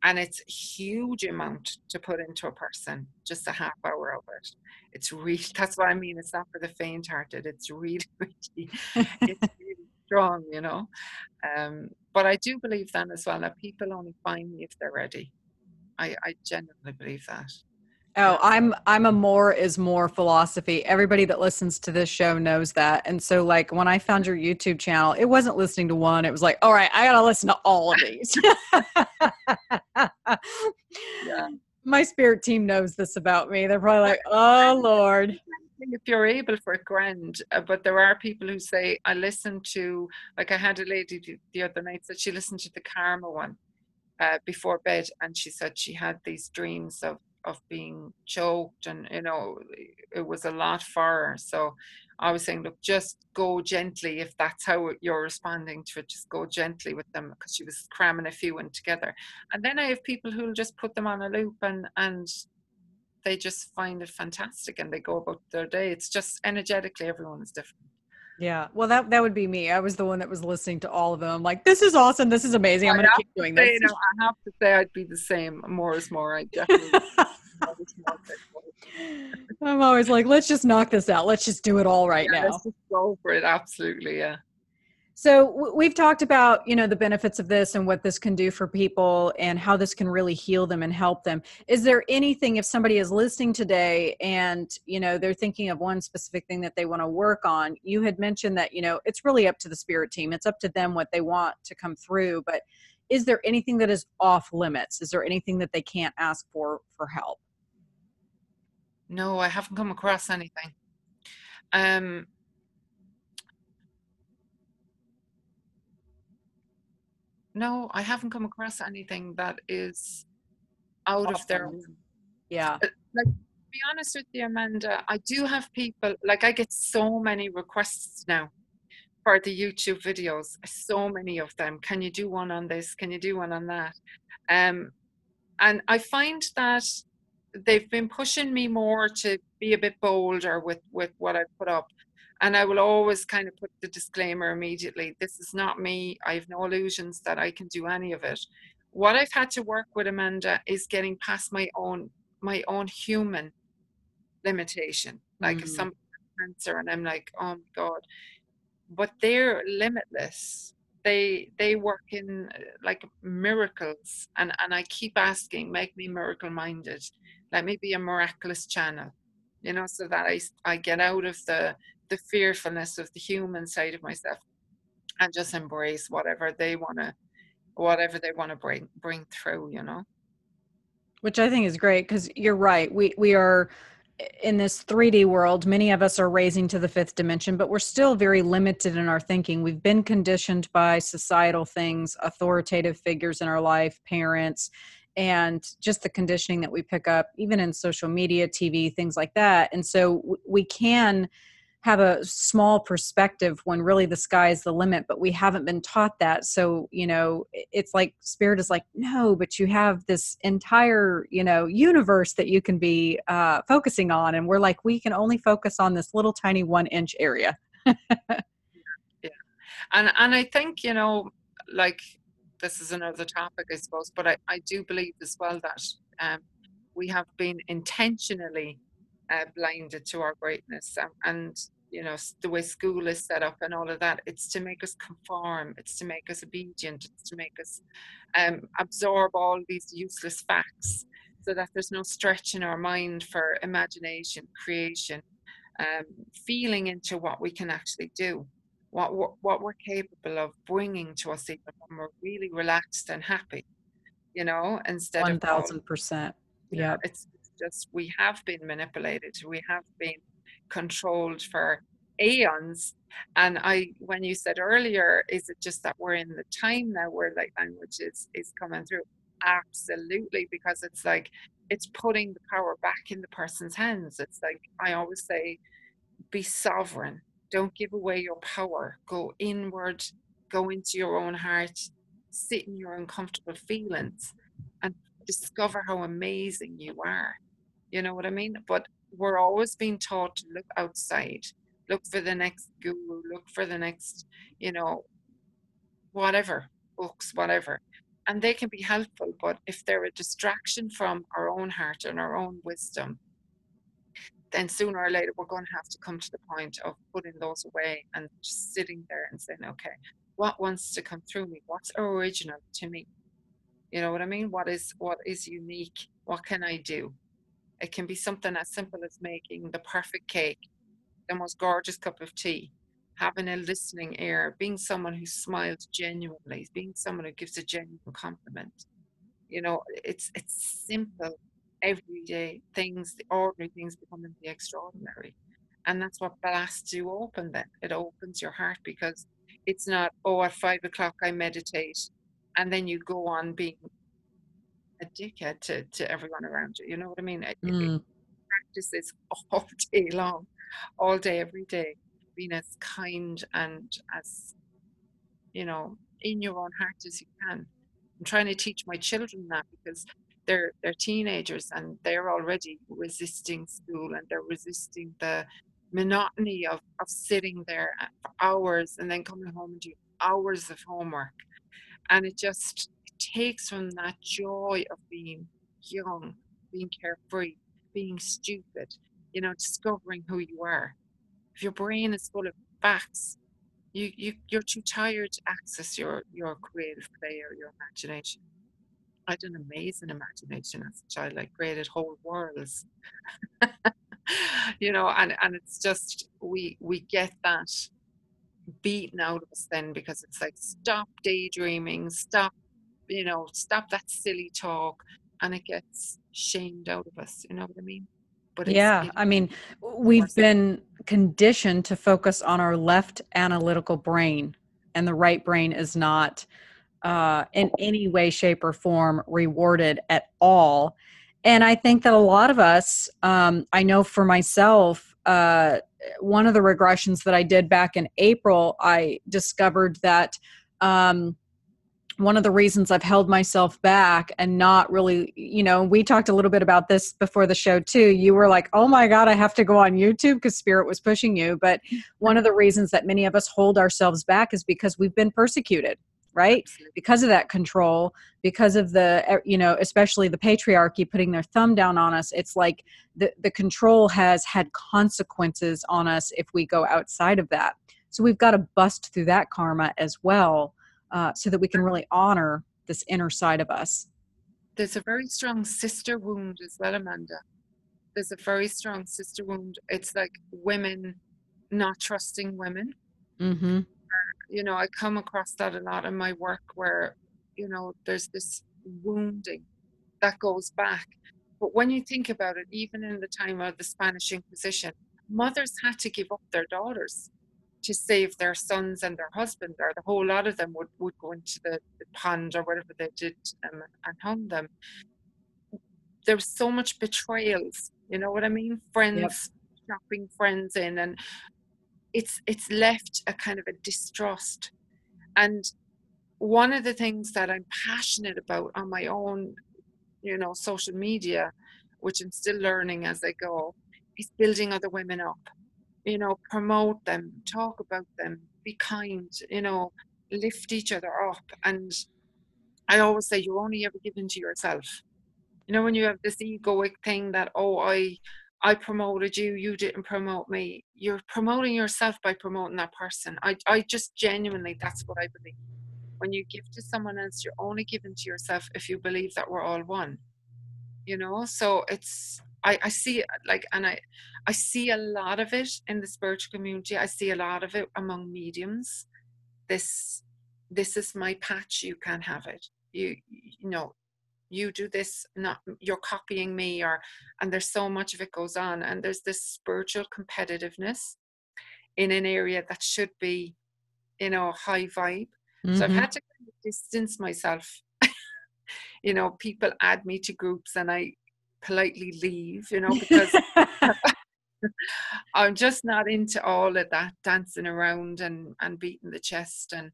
and it's a huge amount to put into a person just a half hour of it it's really [laughs] that's what i mean it's not for the faint hearted it's really [laughs] really it's [laughs] really strong you know um, but i do believe then as well that people only find me if they're ready i i genuinely believe that Oh, I'm I'm a more is more philosophy. Everybody that listens to this show knows that. And so like when I found your YouTube channel, it wasn't listening to one. It was like, all right, I got to listen to all of these. [laughs] yeah. [laughs] My spirit team knows this about me. They're probably like, "Oh lord." If you're able for a grand, uh, but there are people who say, I listened to, like I had a lady the other night said she listened to the Karma one uh, before bed and she said she had these dreams of of being choked and you know it was a lot for her. So i was saying look just go gently if that's how you're responding to it just go gently with them because she was cramming a few in together. And then i have people who'll just put them on a loop and and they just find it fantastic and they go about their day it's just energetically everyone is different yeah, well, that that would be me. I was the one that was listening to all of them. I'm like, this is awesome. This is amazing. I'm going to keep doing say, this. I have to say, I'd be the same. More is more. I definitely. [laughs] I'm always like, let's just knock this out. Let's just do it all right yeah, now. Let's just go for it. Absolutely, yeah. So we've talked about, you know, the benefits of this and what this can do for people and how this can really heal them and help them. Is there anything if somebody is listening today and, you know, they're thinking of one specific thing that they want to work on? You had mentioned that, you know, it's really up to the spirit team. It's up to them what they want to come through, but is there anything that is off limits? Is there anything that they can't ask for for help? No, I haven't come across anything. Um no, I haven't come across anything that is out awesome. of their yeah. Uh, like to be honest with you, Amanda, I do have people like I get so many requests now for the YouTube videos. So many of them. Can you do one on this? Can you do one on that? Um, and I find that they've been pushing me more to be a bit bolder with with what I put up and I will always kind of put the disclaimer immediately this is not me. I have no illusions that I can do any of it. What I've had to work with Amanda is getting past my own my own human limitation. Like mm. if some cancer and I'm like, oh my God. But they're limitless. They they work in like miracles and, and I keep asking, make me miracle minded. Let me be a miraculous channel. You know, so that I I get out of the the fearfulness of the human side of myself and just embrace whatever they want to whatever they want to bring bring through you know which i think is great because you're right we we are in this 3D world, many of us are raising to the fifth dimension, but we're still very limited in our thinking. We've been conditioned by societal things, authoritative figures in our life, parents, and just the conditioning that we pick up, even in social media, TV, things like that. And so we can have a small perspective when really the sky is the limit but we haven't been taught that. So you know it's like spirit is like no but you have this entire you know universe that you can be uh, focusing on. And we're like we can only focus on this little tiny one inch area. [laughs] Yeah. And and i think you know like this is another topic i suppose but i i do believe as well that um, we have been intentionally uh, blinded to our greatness um, and you know the way school is set up and all of that it's to make us conform it's to make us obedient it's to make us um, absorb all these useless facts so that there's no stretch in our mind for imagination creation um, feeling into what we can actually do what, what what we're capable of bringing to us even when we're really relaxed and happy you know instead 1000%. of 1000% yeah it's just we have been manipulated we have been controlled for aeons. And I, when you said earlier, is it just that we're in the time now where like language is is coming through? Absolutely, because it's like it's putting the power back in the person's hands. It's like I always say, be sovereign. Don't give away your power. Go inward. Go into your own heart. Sit in your uncomfortable feelings, and discover how amazing you are. You know what I mean? But we're always being taught to look outside, look for the next guru, look for the next, you know, whatever, books, whatever. And they can be helpful, but if they're a distraction from our own heart and our own wisdom, then sooner or later we're going to have to come to the point of putting those away and just sitting there and saying, okay, what wants to come through me? What's original to me? You know what I mean? What is what is unique? What can I do? It can be something as simple as making the perfect cake, the most gorgeous cup of tea, having a listening ear, being someone who smiles genuinely, being someone who gives a genuine compliment. You know, it's it's simple, everyday things, the ordinary things becoming the extraordinary. And that's what blasts you open then. It opens your heart because it's not, oh, at five o'clock I meditate and then you go on being a dickhead to, to everyone around you. You know what I mean? It, mm. it practices [laughs] all day long, all day, every day, being as kind and as, you know, in your own heart as you can. I'm trying to teach my children that because they're they're teenagers and they're already resisting school and they're resisting the monotony of, of sitting there for hours and then coming home and doing hours of homework. And it just takes from that joy of being young, being carefree, being stupid, you know, discovering who you are. If your brain is full of facts, you, you you're too tired to access your your creative play or your imagination. I had an amazing imagination as a child. I created whole worlds. [laughs] you know, and, and it's just we we get that beaten out of us then because it's like stop daydreaming, stop you know, stop that silly talk, and it gets shamed out of us. You know what I mean? But yeah, I mean, we've been conditioned to focus on our left analytical brain, and the right brain is not uh, in any way, shape, or form rewarded at all. And I think that a lot of us, um, I know for myself, uh, one of the regressions that I did back in April, I discovered that um, one of the reasons I've held myself back and not really, you know, we talked a little bit about this before the show too. You were like, oh my God, I have to go on YouTube because Spirit was pushing you. But [laughs] one of the reasons that many of us hold ourselves back is because we've been persecuted, right? Because of that control, because of the, you know, especially the patriarchy putting their thumb down on us. It's like the, the control has had consequences on us if we go outside of that. So we've got to bust through that karma as well uh, so that we can really honor this inner side of us. There's a very strong sister wound as well, Amanda. There's a very strong sister wound. It's like women not trusting women. Mm-hmm. You know, I come across that a lot in my work where, you know, there's this wounding that goes back. But when you think about it, even in the time of the Spanish Inquisition, mothers had to give up their daughters to save their sons and their husbands, or the whole lot of them would, would go into the, the pond or whatever they did um, and hung them. There was so much betrayals, you know what I mean? Friends, yep. shopping friends in, and it's it's left a kind of a distrust and one of the things that i'm passionate about on my own you know social media which i'm still learning as i go is building other women up you know promote them talk about them be kind you know lift each other up. And i always say you're only ever given to yourself. You know when you have this egoic thing that oh i i promoted you you didn't promote me. You're promoting yourself by promoting that person. I i just genuinely that's what i believe. When you give to someone else you're only giving to yourself if you believe that we're all one. You know? So it's I, I see like and I I see a lot of it in the spiritual community. I see a lot of it among mediums. This this is my patch, you can't have it. You you know, you do this, not you're copying me or and there's so much of it goes on and there's this spiritual competitiveness in an area that should be, you know, high vibe. Mm-hmm. So I've mm-hmm. had to distance myself. [laughs] you know, people add me to groups and I politely leave, you know, because [laughs] [laughs] I'm just not into all of that dancing around and, and beating the chest and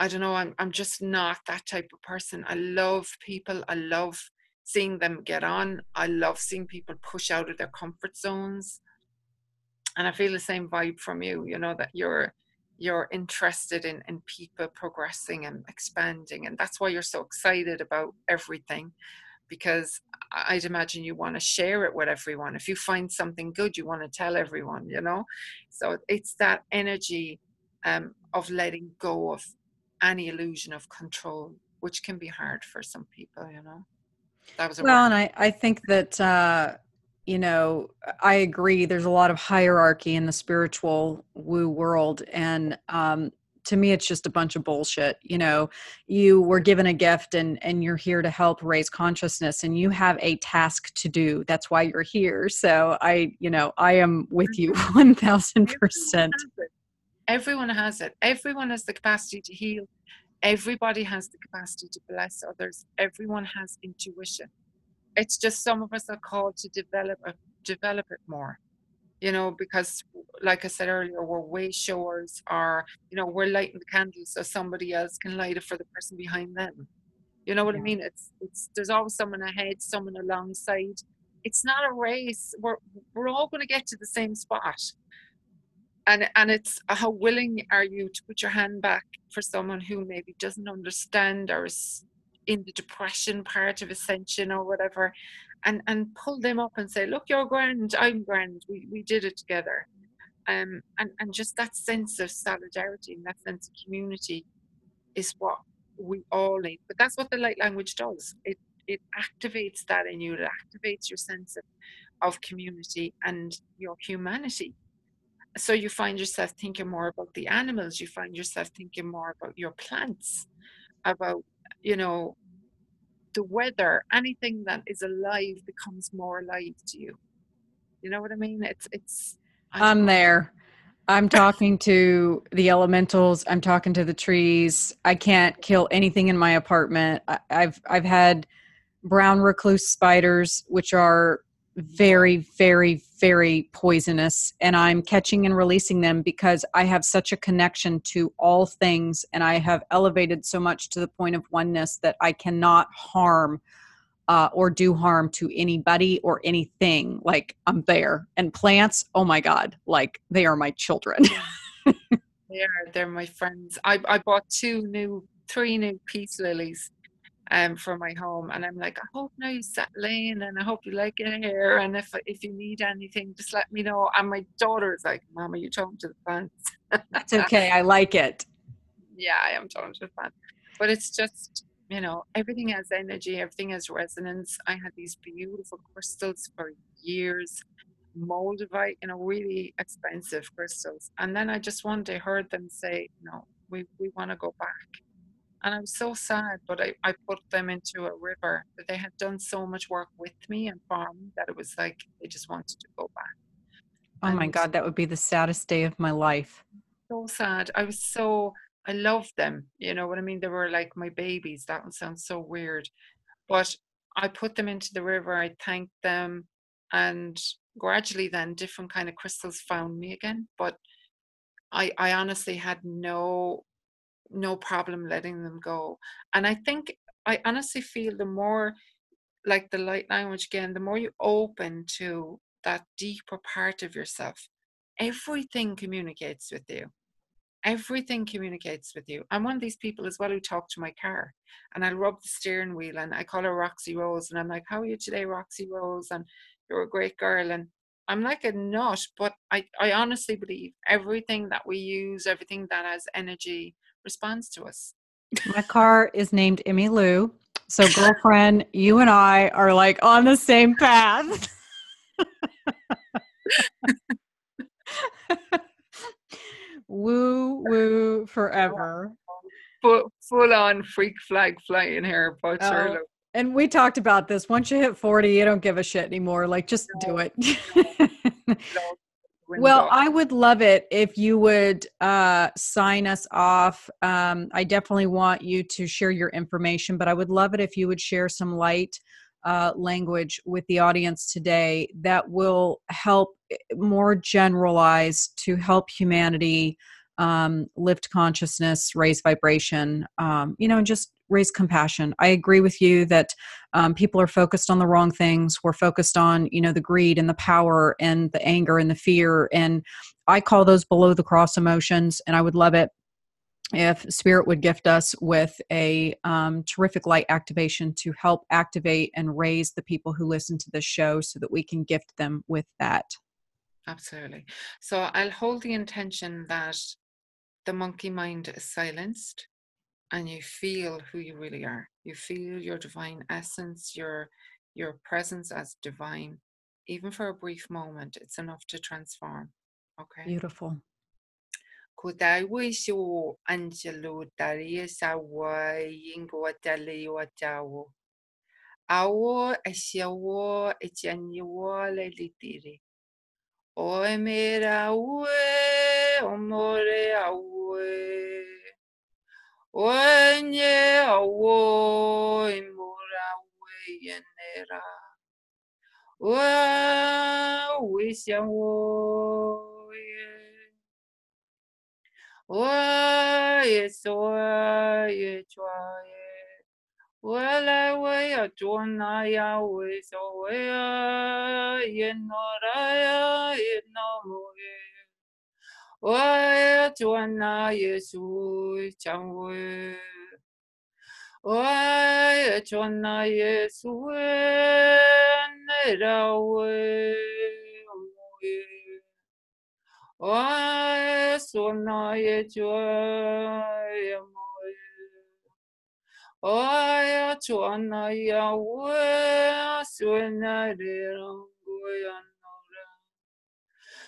I don't know, I'm I'm just not that type of person. I love people. I love seeing them get on. I love seeing people push out of their comfort zones. And I feel the same vibe from you, you know, that you're you're interested in, in people progressing and expanding. And that's why you're so excited about everything because I'd imagine you want to share it with everyone. If you find something good, you want to tell everyone, you know? So it's that energy um, of letting go of any illusion of control, which can be hard for some people, you know? That was well, word. and I, I think that, uh, you know, I agree. There's a lot of hierarchy in the spiritual woo world. And um, to me it's just a bunch of bullshit you know? You were given a gift and and you're here to help raise consciousness and you have a task to do. That's why you're here. So i you know i am with you mm-hmm. 1000% everyone has it. Everyone has the capacity to heal. Everybody has the capacity to bless others. Everyone has intuition. It's just some of us are called to develop develop it more you know, because like I said earlier, we're wayshowers or, you know, we're lighting the candles so somebody else can light it for the person behind them. You know what yeah. I mean? It's it's there's always someone ahead, someone alongside. It's not a race. We're we're all gonna get to the same spot. And and it's how willing are you to put your hand back for someone who maybe doesn't understand or is in the depression part of ascension or whatever and and pull them up and say look you're grand i'm grand we, we did it together. Um, and and just that sense of solidarity and that sense of community is what we all need. But that's what the light language does. It it activates that in you. It activates your sense of, of community and your humanity. So you find yourself thinking more about the animals. You find yourself thinking more about your plants about you know the weather, anything that is alive becomes more alive to you. You know what I mean? It's it's. I'm there. I'm talking to the elementals. I'm talking to the trees. I can't kill anything in my apartment. I, I've I've had brown recluse spiders, which are very, very, very poisonous. And I'm catching and releasing them because I have such a connection to all things and I have elevated so much to the point of oneness that I cannot harm uh, or do harm to anybody or anything. Like I'm there. And plants, oh my God, like they are my children. [laughs] they are. They're my friends. I, I bought two new, three new peace lilies um, for my home. And I'm like, I hope now you settle in and I hope you like it here. And if if you need anything, just let me know. And my daughter is like, Mama, you talking to the plants. That's okay. I like it. [laughs] Yeah, I am talking to the plants. But it's just, you know, everything has energy, everything has resonance. I had these beautiful crystals for years, moldavite, you know, really expensive crystals. And then I just one day heard them say, no, we, we want to go back and I was so sad, but I, I put them into a river. They had done so much work with me and for me that it was like they just wanted to go back. Oh and my God, that would be the saddest day of my life. So sad. I was so, I loved them. You know what I mean? They were like my babies. That one sounds so weird. But I put them into the river. I thanked them. And gradually then different kind of crystals found me again but i i honestly had no no problem letting them go and i think i honestly feel the more like the light language again the more you open to that deeper part of yourself everything communicates with you everything communicates with you. I'm one of these people as well who talk to my car and I'll rub the steering wheel and I call her Roxy Rose and I'm like, How are you today, Roxy Rose? And you're a great girl. And I'm like a nut, but I, I honestly believe everything that we use, everything that has energy responds to us. My car is named Emmy Lou. So, girlfriend, you and I are like on the same path. [laughs] woo woo forever. Full, full on freak flag flying here, but uh, and we talked about this. Once you hit 40, you don't give a shit anymore. Like, just no. do it. Well, I would love it if you would uh, sign us off. Um, I definitely want you to share your information, but I would love it if you would share some light uh, language with the audience today that will help eh, more generalized to help humanity um, lift consciousness, raise vibration, um, you know, and just raise compassion. I agree with you that um, people are focused on the wrong things. We're focused on, you know, the greed and the power and the anger and the fear. And I call those below the cross emotions. And I would love it if spirit would gift us with a um, terrific light activation to help activate and raise the people who listen to this show so that we can gift them with that absolutely so i'll hold the intention that the monkey mind is silenced and you feel who you really are. You feel your divine essence, your your presence as divine. Even for a brief moment, it's enough to transform. Okay. Beautiful. Kudaiwishu Angelo Daria Sawa Yingo Dali Watawo. Awo Ashawo Echanyiwa Lelitiri. Oemera we omore awe. Onye awo imura yenera. Wa wisya wo ye. Wa yeso ye chwa ye. Wala we ya tuona ya we so we ya yenora ya yenomo ويتولى يسوع جنوه ويتولى يسوع نراوه ويتولى يسوع يموه ويتولى يسوع نراوه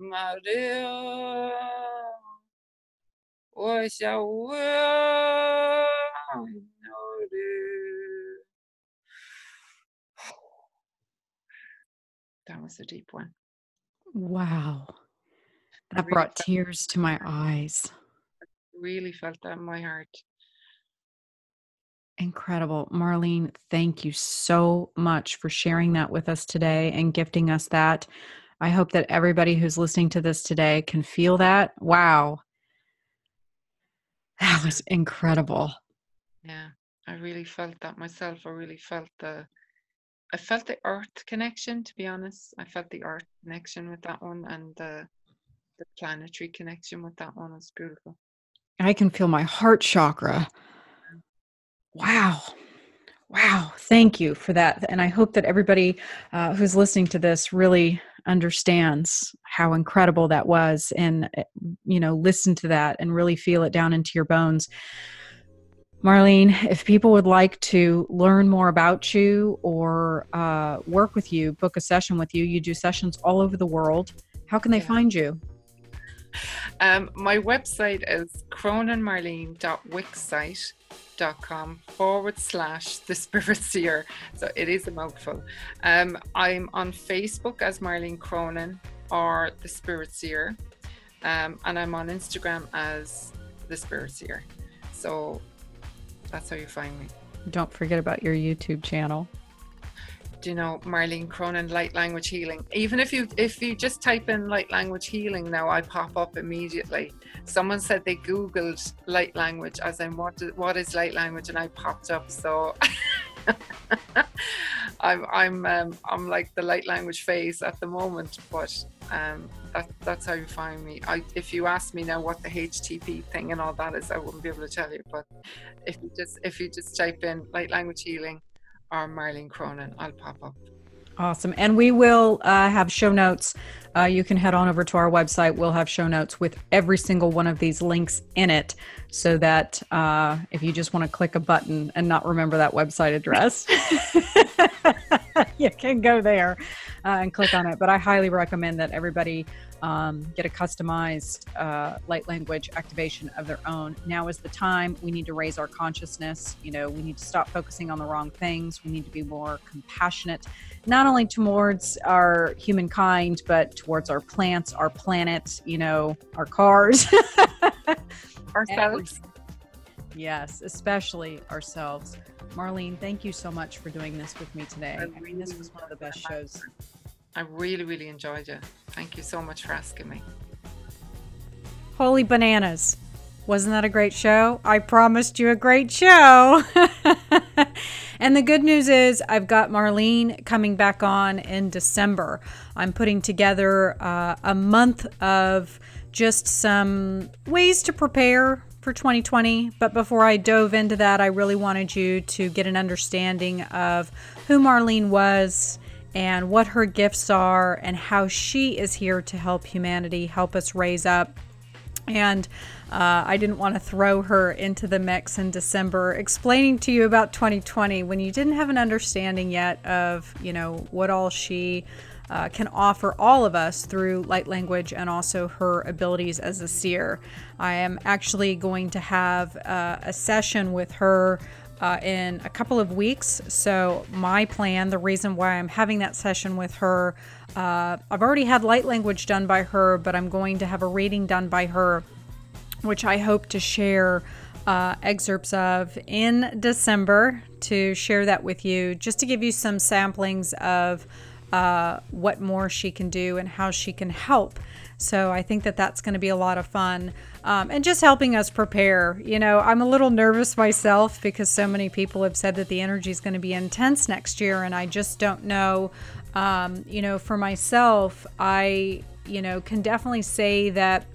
Maria, was [sighs] a That was a deep one. Wow. That really brought tears to my eyes. really felt that in my heart. Incredible. Marlene, thank you so much for sharing that with us today and gifting us that. I hope that everybody who's listening to this today can feel that. Wow. That was incredible. Yeah, I really felt that myself. I really felt the I felt the earth connection to be honest. I felt the earth connection with that one and the the planetary connection with that one was beautiful. I can feel my heart chakra. Wow. Wow. Thank you for that. And I hope that everybody uh, who's listening to this really understands how incredible that was and eh, you know listen to that and really feel it down into your bones Marlene, if people would like to learn more about you or uh, work with you, book a session with you, you do sessions all over the world. How can they yeah. find you? [laughs] Um, my website is croninmarlene.wixsite.com forward slash the spirit seer. So it is a mouthful. Um, I'm on Facebook as Marlene Cronin or the spirit seer. Um, and I'm on Instagram as the spirit seer. So that's how you find me. Don't forget about your YouTube channel. Do you know Marlene Cronin light language healing? Even if you if you just type in light language healing now, I pop up immediately. Someone said they googled light language as in what what is light language, and I popped up. So [laughs] I'm I'm um, I'm like the light language phase at the moment, but um, that, that's how you find me. I, if you ask me now what the HTP thing and all that is, I wouldn't be able to tell you. But if you just if you just type in light language healing or Marlene Cronin, I'll pop up. Awesome. And we will uh, have show notes. Uh, you can head on over to our website. We'll have show notes with every single one of these links in it so that uh, if you just want to click a button and not remember that website address, [laughs] you can go there uh, and click on it. But I highly recommend that everybody um, get a customized uh, light language activation of their own. Now is the time. We need to raise our consciousness. You know, we need to stop focusing on the wrong things. We need to be more compassionate, not only towards our humankind, but towards our plants, our planet, you know, our cars, [laughs] ourselves. Yes, especially ourselves. Marlene, thank you so much for doing this with me today. I, I mean, this was one of the best shows. I really, really enjoyed it. Thank you so much for asking me. Holy bananas. Wasn't that a great show? I promised you a great show. [laughs] and the good news is, I've got Marlene coming back on in December. I'm putting together uh, a month of just some ways to prepare for 2020. But before I dove into that, I really wanted you to get an understanding of who Marlene was and what her gifts are and how she is here to help humanity, help us raise up. And uh, I didn't want to throw her into the mix in December, explaining to you about 2020 when you didn't have an understanding yet of, you know, what all she uh, can offer all of us through light language and also her abilities as a seer. I am actually going to have uh, a session with her uh, in a couple of weeks. So, my plan, the reason why I'm having that session with her, uh, I've already had light language done by her, but I'm going to have a reading done by her, which I hope to share uh, excerpts of in December to share that with you, just to give you some samplings of uh, what more she can do and how she can help. So I think that that's going to be a lot of fun um, and just helping us prepare. You know, I'm a little nervous myself because so many people have said that the energy is going to be intense next year, and I just don't know. Um, you know, for myself, I, you know, can definitely say that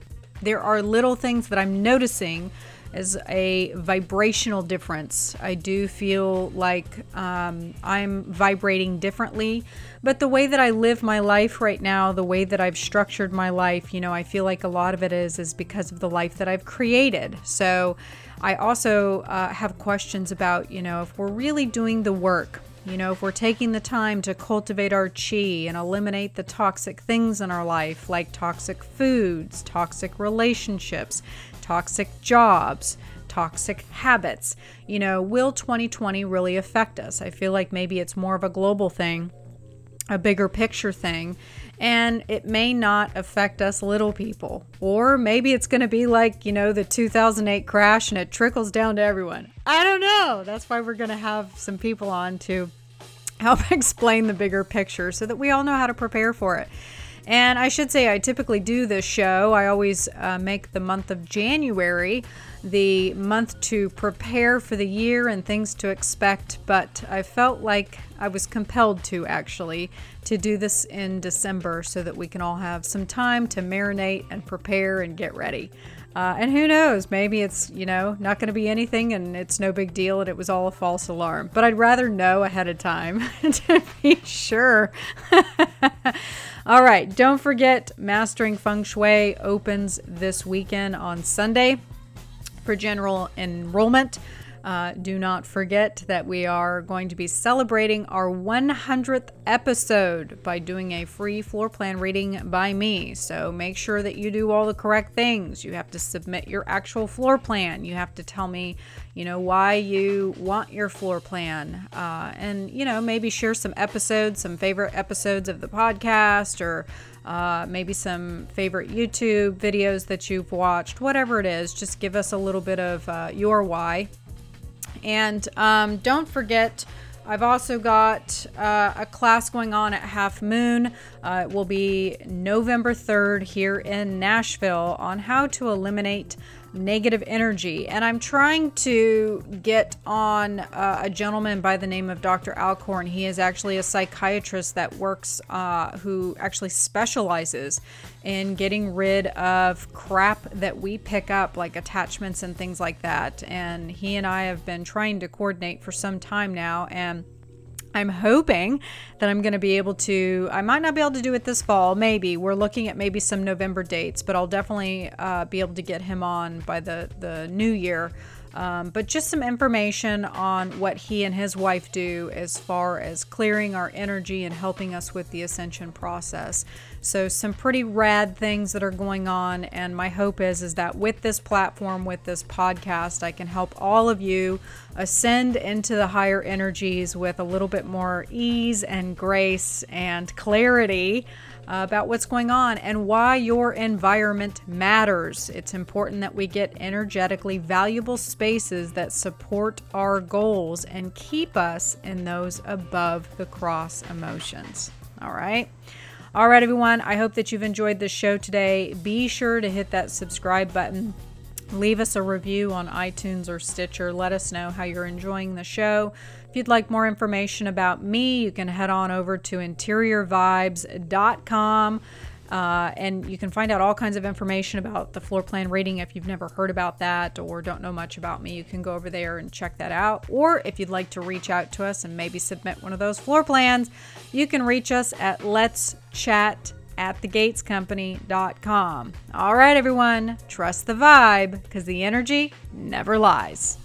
there are little things that I'm noticing as a vibrational difference. I do feel like um, I'm vibrating differently, but the way that I live my life right now, the way that I've structured my life, you know, I feel like a lot of it is is because of the life that I've created. So I also uh, have questions about, you know, if we're really doing the work. You know, if we're taking the time to cultivate our chi and eliminate the toxic things in our life, like toxic foods, toxic relationships, toxic jobs, toxic habits. You know, will 2020 really affect us? I feel like maybe it's more of a global thing, a bigger picture thing, and it may not affect us little people. Or maybe it's going to be like, you know, the 2008 crash and it trickles down to everyone. I don't know. That's why we're going to have some people on to help [laughs] explain the bigger picture so that we all know how to prepare for it. And I should say, I typically do this show. I always uh, make the month of January the month to prepare for the year and things to expect, but I felt like I was compelled to actually to do this in December so that we can all have some time to marinate and prepare and get ready. Uh, and who knows, maybe it's, you know, not going to be anything and it's no big deal and it was all a false alarm. But I'd rather know ahead of time [laughs] to be sure. [laughs] All right, don't forget Mastering Feng Shui opens this weekend on Sunday for general enrollment. Uh, do not forget that we are going to be celebrating our 100th episode by doing a free floor plan reading by me. So make sure that you do all the correct things. You have to submit your actual floor plan. You have to tell me, you know, why you want your floor plan. Uh, and, you know, maybe share some episodes, some favorite episodes of the podcast or uh, maybe some favorite YouTube videos that you've watched, whatever it is. Just give us a little bit of uh, your why. And um, don't forget, I've also got uh, a class going on at Half Moon. Uh, it will be November 3rd here in Nashville on how to eliminate negative energy. And I'm trying to get on uh, a gentleman by the name of Dr. Alcorn. He is actually a psychiatrist that works, uh, who actually specializes in getting rid of crap that we pick up, like attachments and things like that. And he and I have been trying to coordinate for some time now. And I'm hoping that I'm going to be able to. I might not be able to do it this fall, maybe. We're looking at maybe some November dates, but I'll definitely uh, be able to get him on by the, the new year. Um, but just some information on what he and his wife do as far as clearing our energy and helping us with the ascension process. So some pretty rad things that are going on, and my hope is is that with this platform, with this podcast, I can help all of you ascend into the higher energies with a little bit more ease and grace and clarity uh, about what's going on and why your environment matters. It's important that we get energetically valuable spaces that support our goals and keep us in those above the cross emotions. All right. All right, everyone. I hope that you've enjoyed this show today. Be sure to hit that subscribe button. Leave us a review on iTunes or Stitcher. Let us know how you're enjoying the show. If you'd like more information about me, you can head on over to interiorvibes.com. Uh, and you can find out all kinds of information about the floor plan rating if you've never heard about that or don't know much about me. You can go over there and check that out. Or if you'd like to reach out to us and maybe submit one of those floor plans, you can reach us at let's chat at thegatescompany.com. All right, everyone, trust the vibe because the energy never lies.